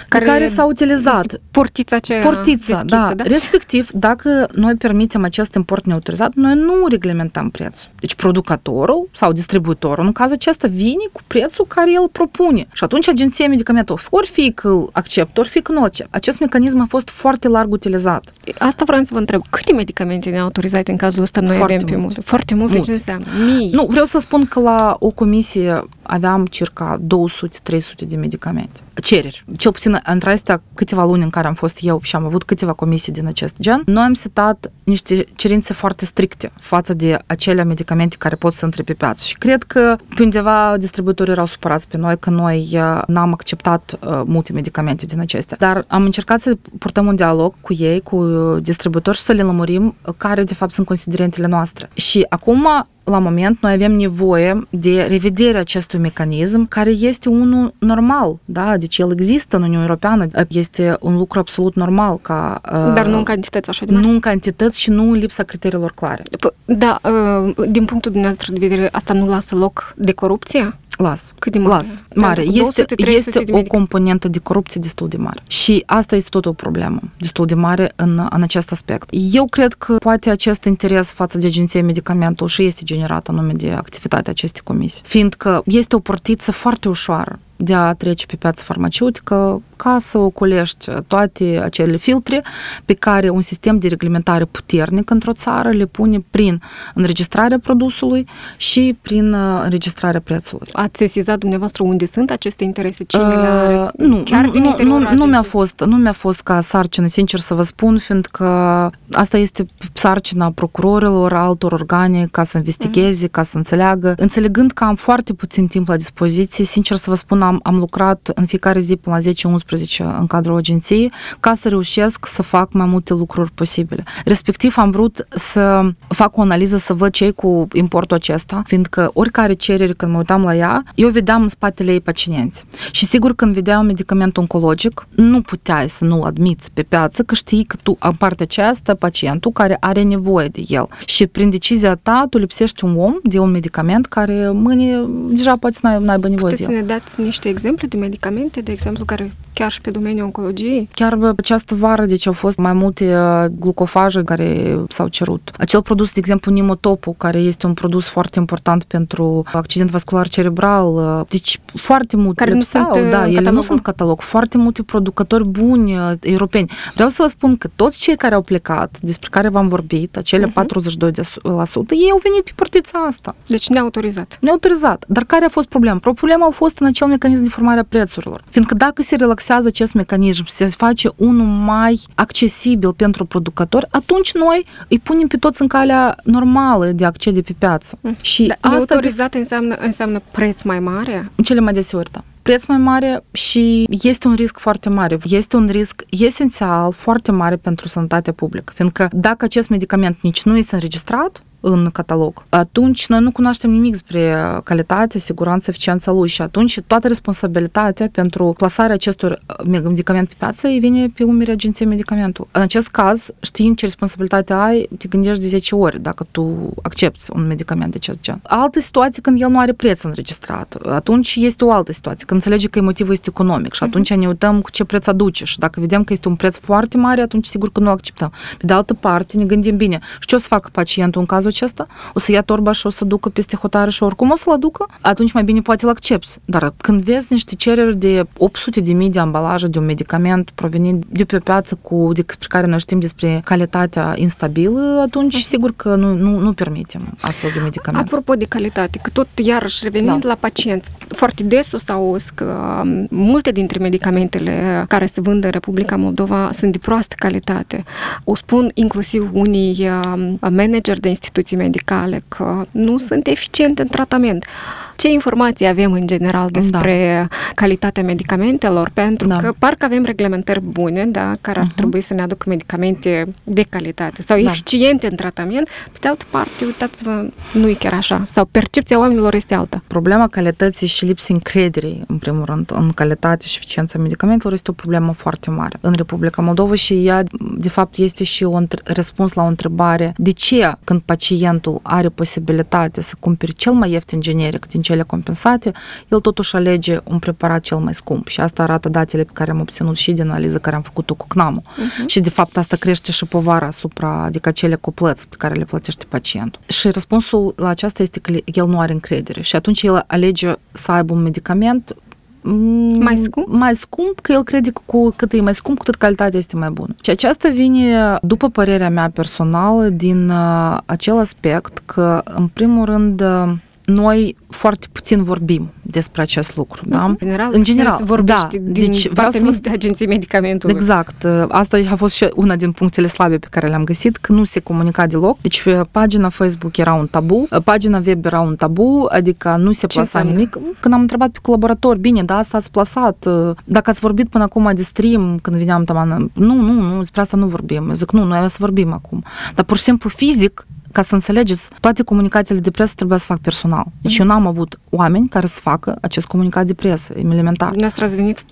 S2: care, care s-a utilizat.
S1: Portița aceea
S2: Portița,
S1: deschisă,
S2: da. da. Respectiv, dacă noi permitem acest import neautorizat, noi nu reglementăm prețul. Deci producătorul sau distribuitorul, în cazul acesta, vine cu prețul care el propune. Și atunci agenția medicamentului, ori fi că îl acceptă, ori fi că nu acceptă. Acest mecanism a fost foarte larg utilizat.
S1: Asta vreau să vă întreb. Câte medicamente neautorizate în cazul ăsta noi
S2: foarte
S1: avem pe
S2: multe.
S1: Foarte multe, multe. ce înseamnă? Mii.
S2: Nu, vreau să spun că la o comisie aveam circa 200-300 de medicamente. Cereri. Cel puțin între astea câteva luni în care am fost eu și am avut câteva comisii din acest gen, noi am setat niște cerințe foarte stricte față de acele medicamente care pot să intre pe piață. Și cred că pe undeva distribuitorii erau supărați pe noi că noi n-am acceptat uh, multe medicamente din acestea. Dar am încercat să purtăm un dialog cu ei, cu distribuitori și să le lămurim care de fapt sunt considerentele noastre. Și acum la moment noi avem nevoie de revederea acestui mecanism care este unul normal, da? Deci el există în Uniunea Europeană, este un lucru absolut normal ca...
S1: Dar nu în cantități așa de mari.
S2: Nu în cantități și nu în lipsa criteriilor clare.
S1: Da, din punctul dumneavoastră de vedere, asta nu lasă loc de corupție?
S2: Las.
S1: Cât de mare?
S2: Las. Mare. Este, este o componentă de corupție destul de mare. Și asta este tot o problemă destul de mare în, în acest aspect. Eu cred că poate acest interes față de Agenția Medicamentul și este generat anume de activitatea acestei comisii, fiindcă este o portiță foarte ușoară de a trece pe piața farmaceutică ca să ocolești toate acele filtre pe care un sistem de reglementare puternic într-o țară le pune prin înregistrarea produsului și prin înregistrarea prețului.
S1: Ați sesizat dumneavoastră unde sunt aceste interese? Cine uh, le are?
S2: Nu, Chiar nu, din nu, nu, nu, mi-a fost, nu mi-a fost ca sarcină, sincer să vă spun, fiindcă asta este sarcina procurorilor, altor organe ca să investigheze, uh-huh. ca să înțeleagă. Înțelegând că am foarte puțin timp la dispoziție, sincer să vă spun, am, am lucrat în fiecare zi până la 10-11 în cadrul agenției ca să reușesc să fac mai multe lucruri posibile. Respectiv am vrut să fac o analiză să văd ce cu importul acesta, fiindcă oricare cerere când mă uitam la ea, eu vedeam în spatele ei pacienți. Și sigur când vedeam un medicament oncologic, nu puteai să nu-l admiți pe piață, că știi că tu, în partea aceasta, pacientul care are nevoie de el. Și prin decizia ta, tu lipsești un om de un medicament care mâine deja poate să n-aibă nevoie
S1: Puteți
S2: de el.
S1: să ne dați niște niște exemple de medicamente, de exemplu, care chiar și pe domeniul oncologiei?
S2: Chiar această vară, deci au fost mai multe uh, glucofaje care s-au cerut. Acel produs, de exemplu, Nimotopul, care este un produs foarte important pentru accident vascular cerebral, uh, deci foarte multe
S1: care
S2: lipsau,
S1: nu sunt
S2: da, ele
S1: catalogul.
S2: nu sunt catalog. Foarte multe producători buni uh, europeni. Vreau să vă spun că toți cei care au plecat, despre care v-am vorbit, acele uh-huh. 42%, ei au venit pe portița asta.
S1: Deci neautorizat.
S2: Neautorizat. Dar care a fost problema? Problema a fost în acel mecanism de formare a prețurilor. Fiindcă dacă se relaxează acest mecanism, se face unul mai accesibil pentru producători, atunci noi îi punem pe toți în calea normală de accede pe piață.
S1: Mm.
S2: Și
S1: da,
S2: asta
S1: neautorizat de... înseamnă, înseamnă preț mai mare?
S2: În cele mai deseori, da preț mai mare și este un risc foarte mare. Este un risc esențial foarte mare pentru sănătatea publică, fiindcă dacă acest medicament nici nu este înregistrat, în catalog, atunci noi nu cunoaștem nimic despre calitate, siguranță, eficiența lui și atunci toată responsabilitatea pentru plasarea acestor medicamente pe piață vine pe umerii agenției medicamentul. În acest caz, știind ce responsabilitate ai, te gândești de 10 ori dacă tu accepti un medicament de acest gen. Altă situație când el nu are preț înregistrat. Atunci este o altă situație, când înțelege că motivul este economic și atunci ne uităm cu ce preț aduce și dacă vedem că este un preț foarte mare, atunci sigur că nu acceptăm. Pe de altă parte, ne gândim bine, și ce o să facă pacientul în cazul acesta? O să ia torba și o să ducă peste hotare și oricum o să-l aducă? Atunci mai bine poate l accepti. Dar când vezi niște cereri de 800 de mii de ambalaje de un medicament provenit de pe o piață cu, despre care noi știm despre calitatea instabilă, atunci sigur că nu, nu, nu permitem astfel de medicamente.
S1: Apropo de calitate, că tot iarăși revenind da. la pacienți, foarte des o să auzi că multe dintre medicamentele care se vând în Republica Moldova sunt de proastă calitate. O spun inclusiv unii manageri de instituții medicale că nu sunt eficiente în tratament. Ce informații avem în general despre da. calitatea medicamentelor? Pentru da. că parcă avem reglementări bune, da, care ar uh-huh. trebui să ne aducă medicamente de calitate sau da. eficiente în tratament. Pe de altă parte, uitați-vă, nu e chiar așa. Sau percepția oamenilor este alta.
S2: Problema calității și lipsii încrederii, în primul rând, în calitate și eficiența medicamentelor este o problemă foarte mare în Republica Moldova și ea, de fapt, este și un răspuns la o întrebare de ce, când pacientul are posibilitatea să cumpere cel mai ieftin generic din cele compensate, el totuși alege un preparat cel mai scump. Și asta arată datele pe care am obținut și din analiză care am făcut-o cu CNAM-ul. Uh-huh. Și de fapt asta crește și povara asupra, adică acele coplăți pe care le plătește pacientul. Și răspunsul la aceasta este că el nu are încredere și atunci el alege să aibă un medicament
S1: mai scump?
S2: Mai scump, că el crede că cu cât e mai scump, cu cât calitatea este mai bună. Și aceasta vine, după părerea mea personală, din uh, acel aspect că, în primul rând, uh, noi foarte puțin vorbim despre acest lucru. Da?
S1: În general, în general vorbești da. din deci, vreau să vă... agenției medicamentului.
S2: Exact. Asta a fost și una din punctele slabe pe care le-am găsit, că nu se comunica deloc. Deci pagina Facebook era un tabu, pagina web era un tabu, adică nu se plasa nimic. Când am întrebat pe colaborator, bine, da, asta ați plasat, dacă ați vorbit până acum de stream, când veneam taman, nu, nu, nu, despre asta nu vorbim. Eu zic, nu, noi o să vorbim acum. Dar pur și simplu fizic ca să înțelegeți, toate comunicațiile de presă trebuie să fac personal. Deci mm. eu n-am avut oameni care să facă acest comunicat de presă, elementar.
S1: Dumneavoastră ați venit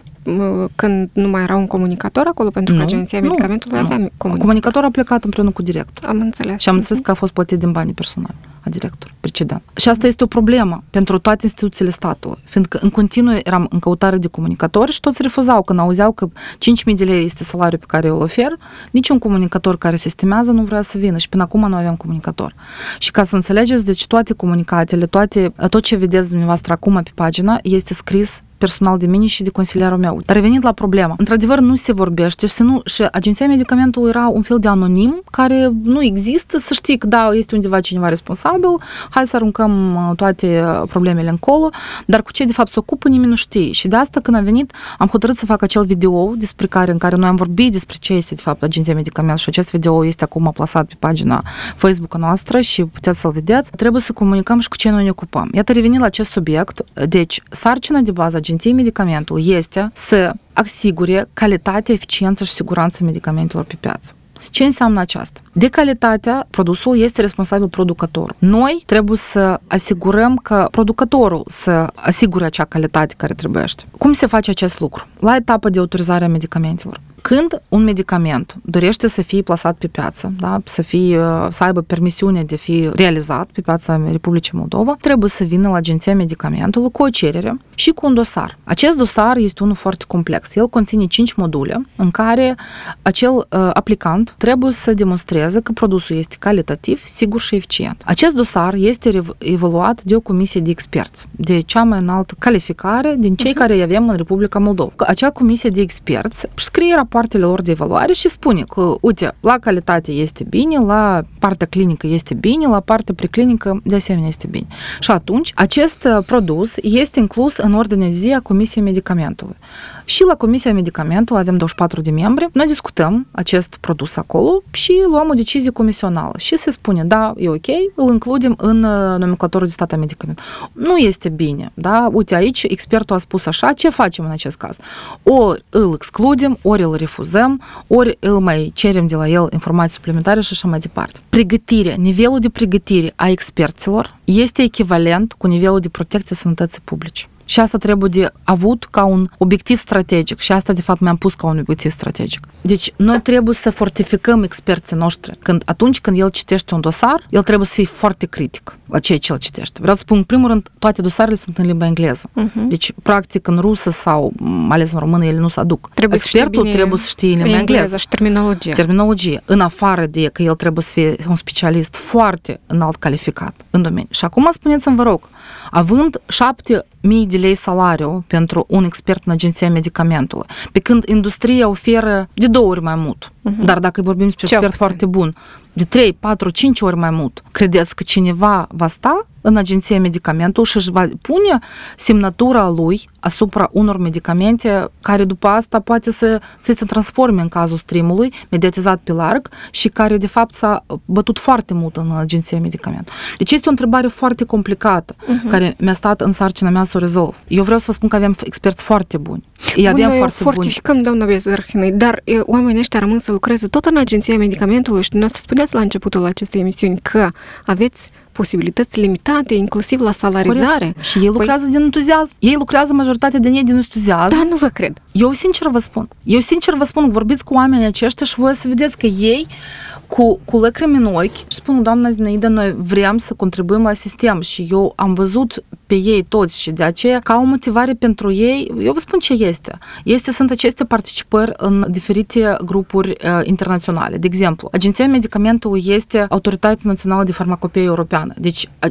S1: când nu mai era un comunicator acolo, pentru că nu, agenția nu, medicamentului nu. avea comunicator.
S2: Comunicatorul a plecat împreună cu director.
S1: Am înțeles.
S2: Și am înțeles că a fost plătit din banii personali a director precedent. Și asta este o problemă pentru toate instituțiile statului, fiindcă în continuu eram în căutare de comunicatori și toți refuzau când auzeau că 5.000 de lei este salariul pe care îl ofer, niciun comunicator care se estimează nu vrea să vină și până acum nu avem comunicator. Și ca să înțelegeți, deci toate comunicațiile, toate, tot ce vedeți dumneavoastră acum pe pagina este scris personal de mine și de consilierul meu. Dar revenind la problemă, într-adevăr nu se vorbește și, nu, și agenția medicamentului era un fel de anonim care nu există, să știi că da, este undeva cineva responsabil, hai să aruncăm uh, toate uh, problemele încolo, dar cu ce de fapt se ocupă nimeni nu știe. Și de asta când am venit, am hotărât să fac acel video despre care, în care noi am vorbit despre ce este de fapt agenția medicamentului și acest video este acum plasat pe pagina Facebook-a noastră și puteți să-l vedeți. Trebuie să comunicăm și cu ce noi ne ocupăm. Iată, revenind la acest subiect, deci sarcina de bază Agenției Medicamentului este să asigure calitatea, eficiență și siguranța medicamentelor pe piață. Ce înseamnă aceasta? De calitatea produsul este responsabil producătorul. Noi trebuie să asigurăm că producătorul să asigure acea calitate care trebuie. Cum se face acest lucru? La etapa de autorizare a medicamentelor. Când un medicament dorește să fie plasat pe piață, da, să, fie, să aibă permisiune de fi realizat pe piața Republicii Moldova, trebuie să vină la Agenția Medicamentului cu o cerere și cu un dosar. Acest dosar este unul foarte complex. El conține 5 module în care acel uh, aplicant trebuie să demonstreze că produsul este calitativ, sigur și eficient. Acest dosar este evaluat de o comisie de experți, de cea mai înaltă calificare din cei uh-huh. care îi avem în Republica Moldova. Acea comisie de experți scrie rapoartele lor de evaluare și spune că, uite, la calitate este bine, la partea clinică este bine, la partea preclinică de asemenea este bine. Și atunci, acest produs este inclus în ordinea zi a Comisiei Medicamentului. Și la Comisia Medicamentul avem 24 de membri, noi discutăm acest produs acolo și luăm o decizie comisională și se spune, da, e ok, îl includem în uh, nomenclatorul de stat a medicamentului. Nu este bine, da? Uite, aici expertul a spus așa, ce facem în acest caz? Ori îl excludem, ori îl refuzăm, ori îl mai cerem de la el informații suplimentare și așa mai departe. Pregătirea, nivelul de pregătire a experților este echivalent cu nivelul de protecție sănătății publice. Și asta trebuie de avut ca un obiectiv strategic. Și asta, de fapt, mi-am pus ca un obiectiv strategic. Deci, noi trebuie să fortificăm experții noștri. Când, atunci când el citește un dosar, el trebuie să fie foarte critic la ceea ce el citește. Vreau să spun, în primul rând, toate dosarele sunt în limba engleză. Uh-huh. Deci, practic, în rusă sau mai ales în română, ele nu se aduc.
S1: Trebuie
S2: Expertul
S1: să
S2: trebuie să știe limba engleză.
S1: și terminologie.
S2: Terminologie. În afară de că el trebuie să fie un specialist foarte înalt calificat în domeniu. Și acum spuneți-mi, vă rog, având șapte mii de lei salariu pentru un expert în agenția medicamentului, pe când industria oferă de două ori mai mult. Uh-huh. Dar dacă vorbim despre
S1: Ce
S2: expert
S1: puțin.
S2: foarte bun, de 3, 4, 5 ori mai mult, credeți că cineva va sta în agenția medicamentul și își va pune semnătura lui asupra unor medicamente care după asta poate să, să se transforme în cazul streamului, mediatizat pe larg și care de fapt s-a bătut foarte mult în agenția medicamentului. Deci este o întrebare foarte complicată uh-huh. care mi-a stat în sarcina mea să o rezolv. Eu vreau să vă spun că avem experți foarte buni. Îi aveam
S1: Bun,
S2: foarte buni.
S1: fortificăm, doamna Bezărhinei, dar e, oamenii ăștia rămân să lucreze tot în agenția medicamentului și dumneavoastră spuneați la începutul acestei emisiuni că aveți posibilități limitate, inclusiv la salarizare.
S2: Corect. Și ei lucrează din entuziasm. Ei lucrează majoritatea din ei din entuziasm.
S1: Da, nu vă cred.
S2: Eu sincer vă spun, eu sincer vă spun, vorbiți cu oamenii aceștia și voi să vedeți că ei cu, cu lacrimi în ochi și spun, doamna Zinaida, noi vrem să contribuim la sistem și eu am văzut pe ei toți și de aceea ca o motivare pentru ei, eu vă spun ce este. Este, sunt aceste participări în diferite grupuri uh, internaționale. De exemplu, Agenția Medicamentului este Autoritatea Națională de Farmacopie Europeană. Deci, a,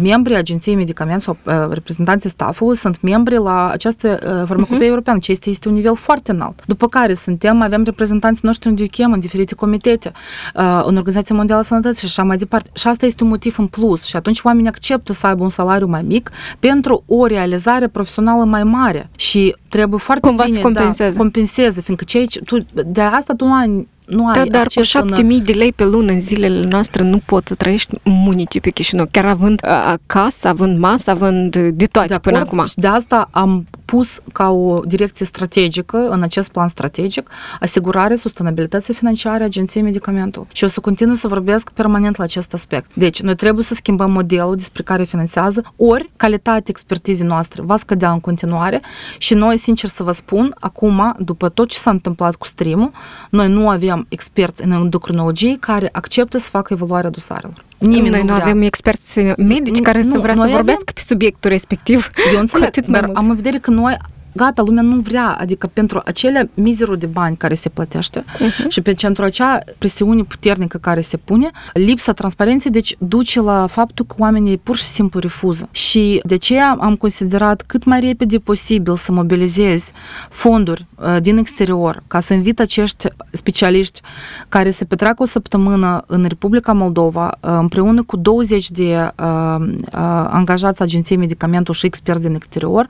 S2: membrii Agenției Medicament sau uh, reprezentanții staffului sunt membri la această uh, farmacopie uh-huh. europeană, ce este, este un nivel foarte înalt. După care suntem, avem reprezentanții noștri în DUCHEM, în diferite comitete, uh, în Organizația Mondială a Sănătății și așa mai departe. Și asta este un motiv în plus. Și atunci oamenii acceptă să aibă un salariu mai mic pentru o realizare profesională mai mare. Și trebuie foarte
S1: Cumva să
S2: bine
S1: compenseze.
S2: Da, compenseze, fiindcă cei, tu, de asta tu nu ai nu
S1: Da,
S2: ai
S1: dar cu
S2: acces în-
S1: 7000 de lei pe lună în zilele noastre nu poți să trăiești în municipiul Chișinău, chiar având a, casă, având masă, având de toate
S2: de
S1: până
S2: acord?
S1: acum.
S2: Și de asta am pus ca o direcție strategică, în acest plan strategic, asigurare sustenabilității financiare a Agenției Medicamentului. Și o să continui să vorbesc permanent la acest aspect. Deci, noi trebuie să schimbăm modelul despre care finanțează, ori calitatea expertizii noastre va scădea în continuare și noi, sincer să vă spun, acum, după tot ce s-a întâmplat cu stream noi nu avem experți în endocrinologie care acceptă să facă evaluarea dosarelor. Nimeni
S1: Noi nu
S2: vrea.
S1: avem experți medici care să
S2: Nu,
S1: vrea să
S2: noi
S1: vorbească
S2: avem-
S1: pe subiectul respectiv.
S2: Eu
S1: Cu
S2: înțeleg,
S1: atât mai
S2: dar
S1: mult.
S2: am în vedere că noi gata, lumea nu vrea, adică pentru acele mizerul de bani care se plătește uh-huh. și pentru acea presiune puternică care se pune, lipsa transparenței, deci duce la faptul că oamenii pur și simplu refuză. Și de aceea am considerat cât mai repede posibil să mobilizez fonduri uh, din exterior ca să invit acești specialiști care se petreacă o săptămână în Republica Moldova uh, împreună cu 20 de uh, uh, angajați agenției medicamentul și experți din exterior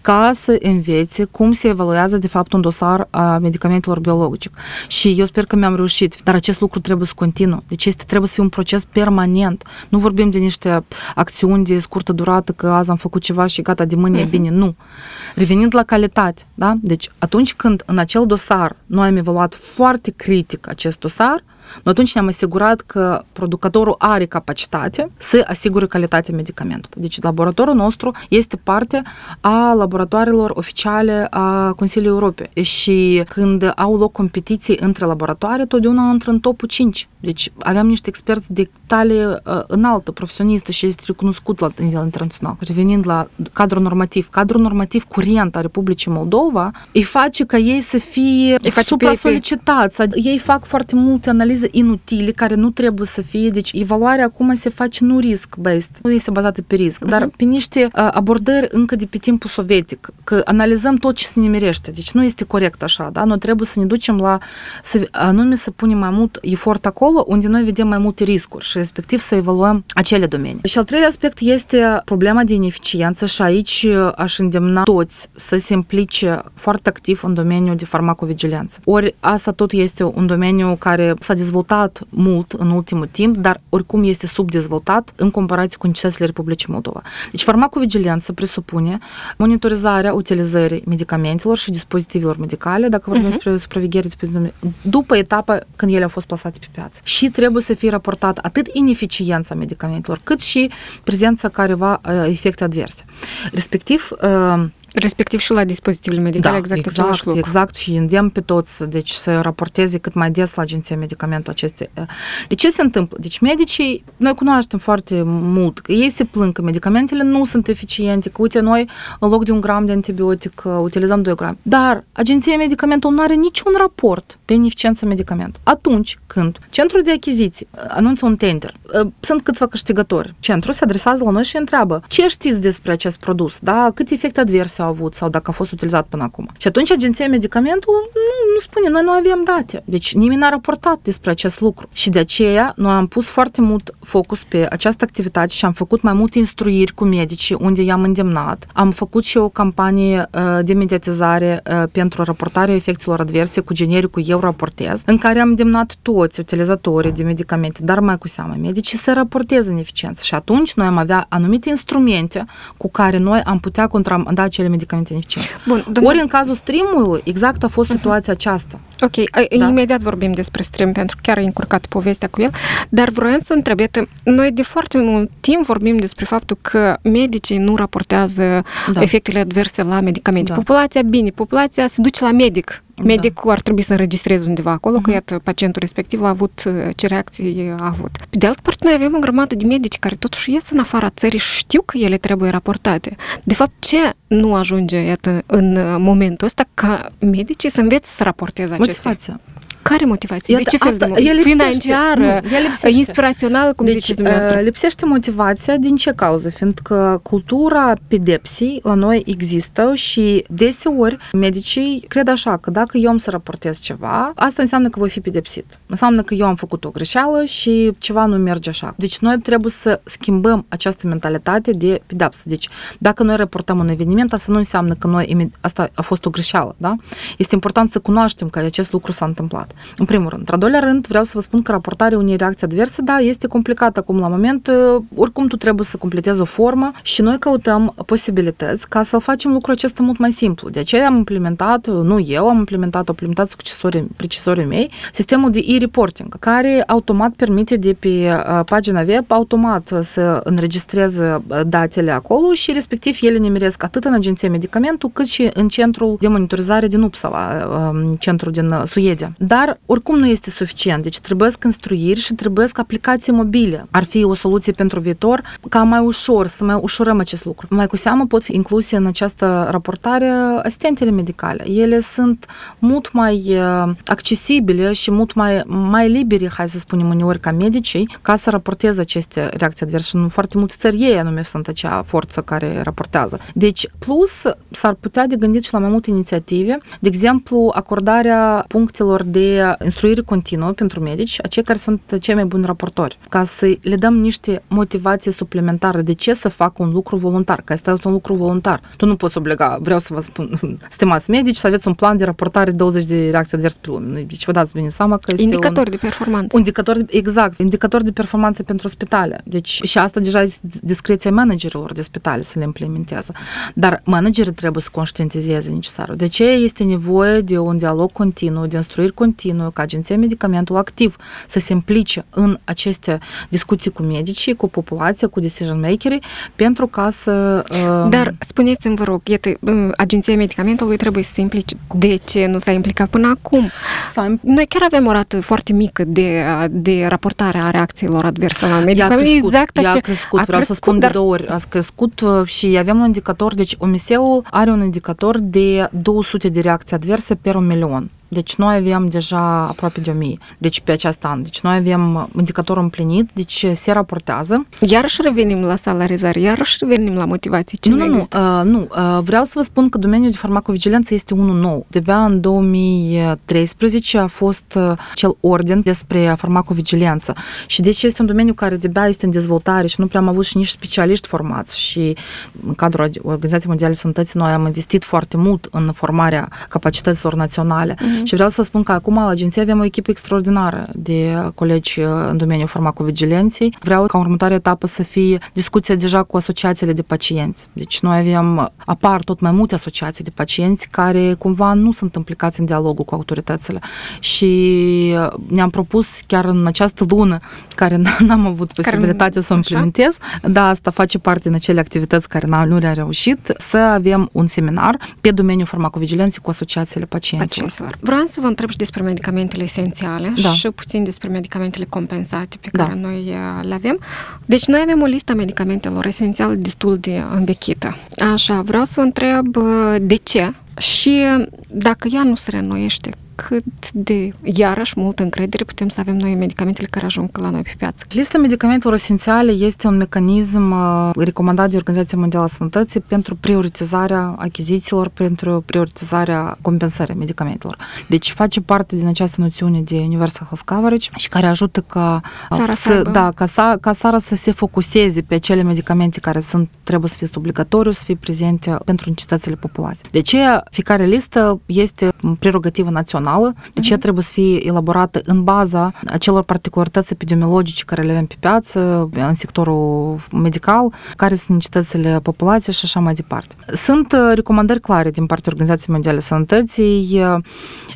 S2: ca să învețe cum se evaluează de fapt un dosar a medicamentelor biologice. Și eu sper că mi-am reușit, dar acest lucru trebuie să continue. Deci este, trebuie să fie un proces permanent. Nu vorbim de niște acțiuni de scurtă durată, că azi am făcut ceva și gata, de mâine uh-huh. e bine. Nu. Revenind la calitate, da? Deci atunci când în acel dosar noi am evaluat foarte critic acest dosar, noi atunci ne-am asigurat că producătorul are capacitate să asigure calitatea medicamentului. Deci laboratorul nostru este parte a laboratoarelor oficiale a Consiliului Europei și când au loc competiții între laboratoare, totdeauna intră în topul 5. Deci aveam niște experți de talie uh, înaltă, profesionistă și este recunoscut la nivel internațional. Revenind la cadrul normativ, cadrul normativ curent a Republicii Moldova îi face ca ei să fie
S1: Îi face pe ei pe-
S2: supra-solicitați. Ei fac foarte multe analize analize inutile care nu trebuie să fie. Deci evaluarea acum se face nu risk-based, nu este bazată pe risc, uh-huh. dar pe niște uh, abordări încă de pe timpul sovietic, că analizăm tot ce se nimerește. Deci nu este corect așa, da? Noi trebuie să ne ducem la, să, anume să punem mai mult efort acolo unde noi vedem mai multe riscuri și respectiv să evaluăm acele domenii. Și al treilea aspect este problema de ineficiență și aici aș îndemna toți să se implice foarte activ în domeniul de farmacovigilență. Ori asta tot este un domeniu care s-a dezvoltat mult în ultimul timp, dar oricum este subdezvoltat în comparație cu necesitățile Republicii Moldova. Deci farmacovigilență presupune monitorizarea utilizării medicamentelor și dispozitivelor medicale, dacă vorbim uh-huh. despre supraveghere după etapa când ele au fost plasate pe piață. Și trebuie să fie raportat atât ineficiența medicamentelor, cât și prezența careva efecte adverse. Respectiv,
S1: Respectiv și la dispozitivele medicale,
S2: da,
S1: exact,
S2: exact lucru. Exact, și îndemn pe toți, deci să raporteze cât mai des la agenția medicamentul aceste. De ce se întâmplă? Deci medicii, noi cunoaștem foarte mult, că ei se plâng că medicamentele nu sunt eficiente, că uite, noi în loc de un gram de antibiotic utilizăm 2 grame. Dar agenția medicamentul nu are niciun raport pe ineficiența medicamentului. Atunci când centrul de achiziții anunță un tender, sunt câțiva câștigători, centrul se adresează la noi și întreabă ce știți despre acest produs, da? cât efecte adverse au avut sau dacă a fost utilizat până acum. Și atunci agenția medicamentul nu, nu spune, noi nu avem date. Deci nimeni n-a raportat despre acest lucru. Și de aceea noi am pus foarte mult focus pe această activitate și am făcut mai multe instruiri cu medicii unde i-am îndemnat. Am făcut și o campanie uh, de mediatizare uh, pentru raportarea efectelor adverse cu genericul Eu raportez, în care am îndemnat toți utilizatorii de medicamente, dar mai cu seamă medicii, să raporteze în eficiență. Și atunci noi am avea anumite instrumente cu care noi am putea contramanda acele medicamente ineficiente. Bun, domnul... Ori în cazul streamului, exact a fost uh-huh. situația aceasta.
S1: Ok, da? imediat vorbim despre stream, pentru că chiar a încurcat povestea cu el, dar vreau să întreb, noi de foarte mult timp vorbim despre faptul că medicii nu raportează da. efectele adverse la medicamente. Da. Populația, bine, populația se duce la medic, Medicul da. ar trebui să înregistreze undeva acolo uh-huh. că, iată, pacientul respectiv a avut ce reacții a avut. Pe de altă parte, noi avem o grămadă de medici care totuși ies în afara țării și știu că ele trebuie raportate. De fapt, ce nu ajunge, iată, în momentul ăsta ca medicii să învețe să raporteze acestea? Motivația. Care motivație?
S2: Iată,
S1: de ce fel
S2: asta,
S1: de motivație? Financiară, nu, inspirațională, cum
S2: deci,
S1: ziceți dumneavoastră?
S2: Uh, lipsește motivația din ce cauză? Fiindcă cultura pedepsii la noi există și deseori medicii cred așa că dacă eu am să raportez ceva, asta înseamnă că voi fi pedepsit. Înseamnă că eu am făcut o greșeală și ceva nu merge așa. Deci noi trebuie să schimbăm această mentalitate de pedepsă. Deci dacă noi raportăm un eveniment, asta nu înseamnă că noi asta a fost o greșeală, da? Este important să cunoaștem că acest lucru s-a întâmplat. În primul rând. În al doilea rând, vreau să vă spun că raportarea unei reacții adverse, da, este complicată acum la moment. Uh, oricum, tu trebuie să completezi o formă și noi căutăm posibilități ca să facem lucrul acesta mult mai simplu. De aceea am implementat, nu eu, am implementat, au implementat succesorii, precisorii mei, sistemul de e-reporting, care automat permite de pe uh, pagina web automat să înregistreze uh, datele acolo și respectiv ele nimeresc atât în agenția medicamentul cât și în centrul de monitorizare din Uppsala, um, centrul din Suedia. Dar oricum nu este suficient, deci trebuie construiri și trebuie aplicații mobile. Ar fi o soluție pentru viitor ca mai ușor, să mai ușurăm acest lucru. Mai cu seamă pot fi incluse în această raportare asistentele medicale. Ele sunt mult mai uh, accesibile și mult mai, mai libere, hai să spunem uneori, ca medicii, ca să raporteze aceste reacții adverse. Și în foarte multe țări ei anume sunt acea forță care raportează. Deci, plus, s-ar putea de gândit și la mai multe inițiative, de exemplu, acordarea punctelor de de instruire continuă pentru medici, acei care sunt cei mai buni raportori, ca să le dăm niște motivații suplimentare de ce să facă un lucru voluntar, că este un lucru voluntar. Tu nu poți obliga, vreau să vă spun, stimați medici, să aveți un plan de raportare 20 de reacții adverse pe lume. Deci vă dați bine seama că este
S1: Indicator
S2: un,
S1: de performanță.
S2: Un indicator, de, exact, indicator de performanță pentru spitale. Deci și asta deja este discreția managerilor de spitale să le implementează. Dar managerii trebuie să conștientizeze necesarul. De ce este nevoie de un dialog continuu, de instruiri continuu, continuă, ca agenția medicamentul activ să se implice în aceste discuții cu medicii, cu populația, cu decision makerii, pentru ca să...
S1: Uh... Dar spuneți-mi, vă rog, iată, agenția medicamentului trebuie să se implice. De ce nu s-a implicat până acum? S-a... Noi chiar avem o rată foarte mică de, de raportare a reacțiilor adverse la medicamente.
S2: Ea crescut, exact, ea a crescut, a vreau crescut, să spun dar... de două ori, a crescut uh, și avem un indicator, deci OMS-ul are un indicator de 200 de reacții adverse per un milion. Deci noi avem deja aproape de 1000, deci pe acest an. Deci noi avem indicatorul împlinit, deci se raportează.
S1: Iarăși revenim la salarizare, iarăși revenim la motivații. Ce
S2: nu, nu, nu, uh, nu. Uh, vreau să vă spun că domeniul de farmacovigilență este unul nou. De-abia în 2013 a fost uh, cel ordin despre farmacovigilență. Și deci este un domeniu care de-abia este în dezvoltare și nu prea am avut și nici specialiști formați. Și în cadrul Organizației Mondiale Sănătății noi am investit foarte mult în formarea capacităților naționale. Uh-huh. Și vreau să vă spun că acum la agenție avem o echipă extraordinară de colegi uh, în domeniul farmacovigilenței. Vreau ca următoarea etapă să fie discuția deja cu asociațiile de pacienți. Deci noi avem, apar tot mai multe asociații de pacienți care cumva nu sunt implicați în dialogul cu autoritățile. Și uh, ne-am propus chiar în această lună, care n-am avut posibilitatea să o implementez, da, asta face parte din acele activități care nu le-am reușit, să avem un seminar pe domeniul farmacovigilenței cu asociațiile pacienților. pacienților.
S1: Vreau să vă întreb și despre medicamentele esențiale da. și puțin despre medicamentele compensate pe care da. noi uh, le avem. Deci noi avem o listă a medicamentelor esențiale destul de învechită. Așa, vreau să vă întreb uh, de ce și dacă ea nu se reînnoiește, cât de, iarăși, multă încredere putem să avem noi medicamentele care ajung la noi pe piață.
S2: Lista medicamentelor esențiale este un mecanism uh, recomandat de Organizația Mondială a Sănătății pentru prioritizarea achizițiilor, pentru prioritizarea compensării medicamentelor. Deci face parte din această noțiune de Universal Health Coverage și care ajută ca
S1: țara
S2: să, să da, ca, sa, ca țara să se focuseze pe acele medicamente care sunt trebuie să fie obligatoriu, să fie prezente pentru necesitățile populației. De ce fiecare listă este prerogativă națională națională, deci uh-huh. ea trebuie să fie elaborată în baza acelor particularități epidemiologice care le avem pe piață, în sectorul medical, care sunt necesitățile populației și așa mai departe. Sunt recomandări clare din partea Organizației Mondiale Sănătății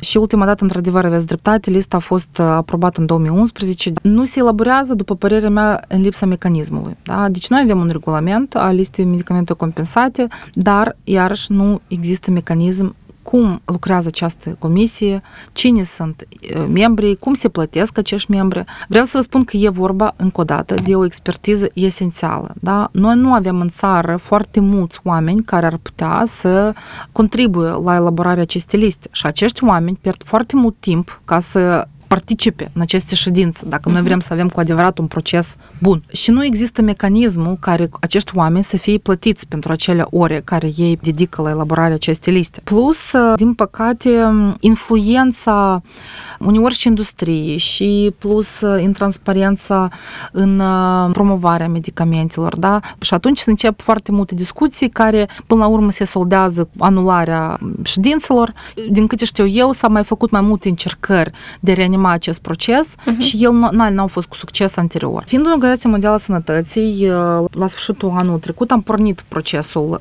S2: și ultima dată, într-adevăr, aveți dreptate, lista a fost aprobată în 2011. Nu se elaborează, după părerea mea, în lipsa mecanismului. Da? Deci noi avem un regulament a listei medicamente compensate, dar, iarăși, nu există mecanism cum lucrează această comisie, cine sunt membrii, cum se plătesc acești membri. Vreau să vă spun că e vorba, încă o dată, de o expertiză esențială. Da? Noi nu avem în țară foarte mulți oameni care ar putea să contribuie la elaborarea acestei liste și acești oameni pierd foarte mult timp ca să participe în aceste ședințe, dacă uh-huh. noi vrem să avem cu adevărat un proces bun. Și nu există mecanismul care acești oameni să fie plătiți pentru acele ore care ei dedică la elaborarea acestei liste. Plus, din păcate, influența uneori și industriei și plus intransparența în promovarea medicamentelor, da? Și atunci se încep foarte multe discuții care până la urmă se soldează anularea ședințelor. Din câte știu eu, s-a mai făcut mai multe încercări de reanimare reanima acest proces uh-huh. și el nu, n-au fost cu succes anterior. Fiind Organizația Mondială a Sănătății, la sfârșitul anului trecut am pornit procesul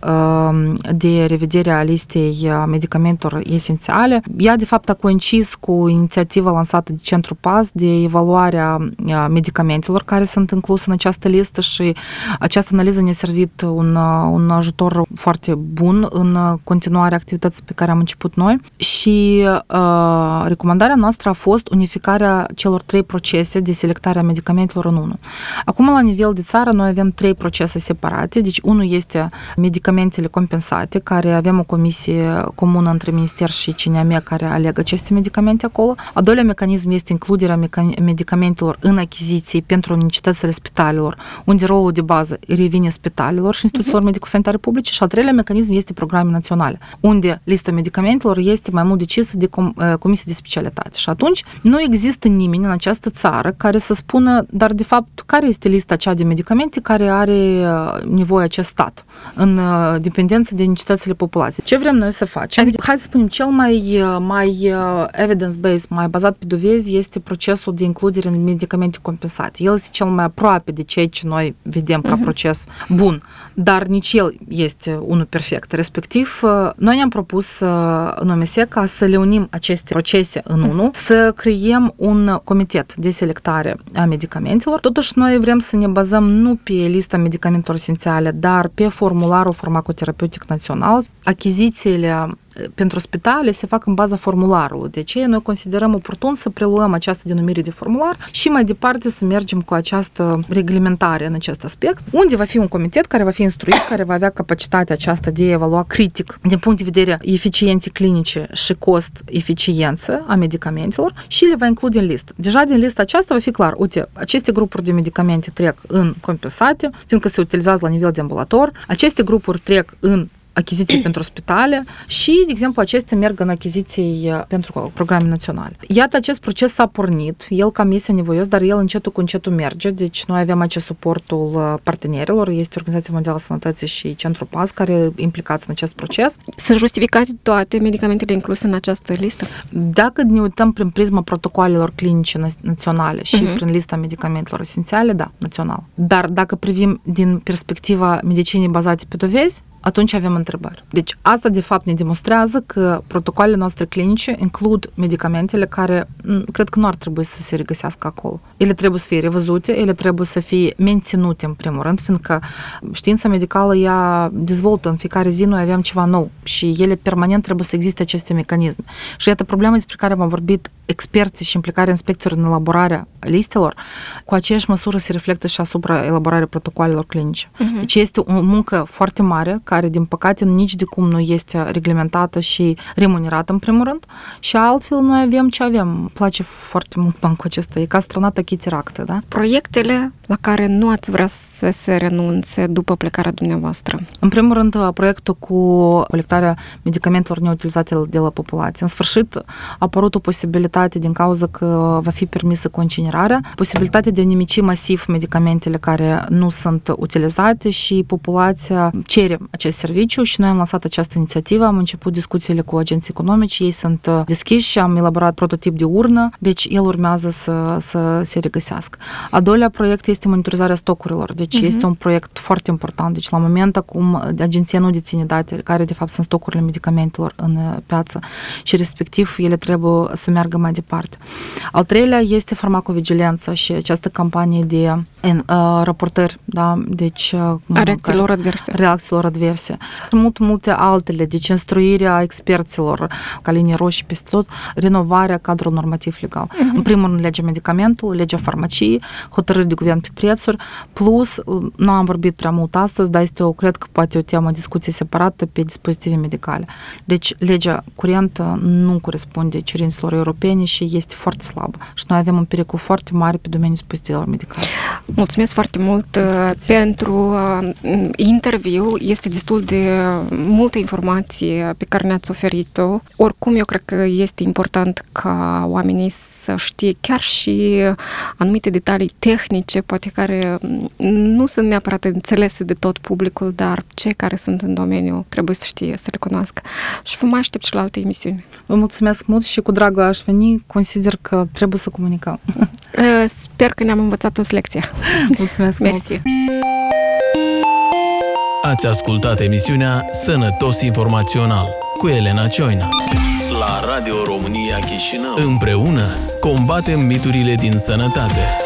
S2: de revedere a listei medicamentelor esențiale. Ea, de fapt, a coincis cu inițiativa lansată de Centru PAS de evaluarea medicamentelor care sunt incluse în această listă și această analiză ne-a servit un, un ajutor foarte bun în continuarea activității pe care am început noi și uh, recomandarea noastră a fost un unificarea celor trei procese de selectare a medicamentelor în unul. Acum, la nivel de țară, noi avem trei procese separate. Deci, unul este medicamentele compensate, care avem o comisie comună între minister și CNAME care alegă aceste medicamente acolo. A doilea mecanism este includerea medicamentelor în achiziții pentru necesitățile spitalelor, unde rolul de bază revine spitalelor și instituțiilor uh-huh. medico-sanitare publice. Și al treilea mecanism este programe naționale, unde lista medicamentelor este mai mult decisă de com- comisie de specialitate. Și atunci, nu există nimeni în această țară care să spună, dar de fapt, care este lista cea de medicamente care are nevoie acest stat în dependență de necesitățile populației. Ce vrem noi să facem? Adică, hai să spunem, cel mai, mai evidence-based, mai bazat pe dovezi este procesul de includere în medicamente compensate. El este cel mai aproape de ceea ce noi vedem ca uh-huh. proces bun, dar nici el este unul perfect. Respectiv, noi ne-am propus în OMS ca să le unim aceste procese în unul, să creiem avem un comitet de selectare a medicamentelor. Totuși, noi vrem să ne bazăm nu pe lista medicamentelor esențiale, dar pe formularul farmacoterapeutic național. Achizițiile pentru spitale se fac în baza formularului. De aceea noi considerăm oportun să preluăm această denumire de formular și mai departe să mergem cu această reglementare în acest aspect, unde va fi un comitet care va fi instruit, care va avea capacitatea aceasta de a evalua critic din punct de vedere eficiențe clinice și cost-eficiență a medicamentelor și le va include în listă. Deja din lista aceasta va fi clar, uite, aceste grupuri de medicamente trec în compensate, fiindcă se utilizează la nivel de ambulator, aceste grupuri trec în achiziții pentru spitale și, de exemplu, acestea merg în achiziții pentru programe naționale. Iată, acest proces s-a pornit, el cam este nevoios, dar el încetul cu încetul merge, deci noi avem acest suportul partenerilor, este Organizația Mondială a Sănătății și Centrul PAS care implicați în acest proces.
S1: Sunt justificate toate medicamentele incluse în această listă?
S2: Dacă ne uităm prin prisma protocoalelor clinice naționale și uh-huh. prin lista medicamentelor esențiale, da, național. Dar dacă privim din perspectiva medicinii bazate pe dovezi, atunci avem întrebări. Deci asta de fapt ne demonstrează că protocoalele noastre clinice includ medicamentele care cred că nu ar trebui să se regăsească acolo. Ele trebuie să fie revăzute, ele trebuie să fie menținute în primul rând, fiindcă știința medicală ea dezvoltă în fiecare zi, noi avem ceva nou și ele permanent trebuie să existe aceste mecanisme. Și iată problema despre care am vorbit experții și implicarea inspectorilor în elaborarea listelor, cu aceeași măsură se reflectă și asupra elaborării protocoalelor clinice. Uh-huh. Deci este o muncă foarte mare, care, din păcate, nici de cum nu este reglementată și remunerată, în primul rând, și altfel noi avem ce avem. Îmi place foarte mult bancul acesta, e ca stranata chitiractă, da?
S1: Proiectele la care nu ați vrea să se renunțe după plecarea dumneavoastră?
S2: În primul rând, proiectul cu colectarea medicamentelor neutilizate de la populație. În sfârșit, a apărut o posibilitate din cauza că va fi permisă concinerarea, posibilitatea de a nimici masiv medicamentele care nu sunt utilizate și populația cere acest serviciu și noi am lansat această inițiativă, am început discuțiile cu agenții economici, ei sunt deschiși și am elaborat prototip de urnă, deci el urmează să, să se regăsească. A doilea proiect este monitorizarea stocurilor, deci uh-huh. este un proiect foarte important. Deci la moment acum agenția nu deține date care de fapt sunt stocurile medicamentelor în piață și respectiv ele trebuie să meargă mai departe. Al treilea este farmacovigilența și această campanie de în, uh, raportări, da, deci... Uh,
S1: a reacțiilor adverse.
S2: Reacțiilor adverse. Mult, multe altele, deci instruirea experților, ca linii roșii peste tot, renovarea cadrului normativ legal. Uh-huh. În primul rând, legea medicamentului, legea farmaciei, hotărâri de guvern pe prețuri, plus, nu am vorbit prea mult astăzi, dar este o, cred că poate o temă, discuție separată pe dispozitive medicale. Deci, legea curentă nu corespunde cerințelor europene și este foarte slabă. Și noi avem un pericol foarte mare pe domeniul dispozitivelor medicale.
S1: Mulțumesc foarte mult uh, pentru uh, interviu. Este destul de multă informație pe care ne-ați oferit-o. Oricum, eu cred că este important ca oamenii să știe chiar și anumite detalii tehnice, poate care nu sunt neapărat înțelese de tot publicul, dar cei care sunt în domeniu trebuie să știe, să le cunoască. Și vă mai aștept și la alte emisiuni.
S2: Vă mulțumesc mult și cu dragul aș veni. Consider că trebuie să comunicăm.
S1: Sper că ne-am învățat o lecție.
S2: Mulțumesc
S1: Mersi.
S2: mult!
S3: Ați ascultat emisiunea Sănătos Informațional cu Elena Cioina. La Radio România Chișinău. Împreună combatem miturile din sănătate.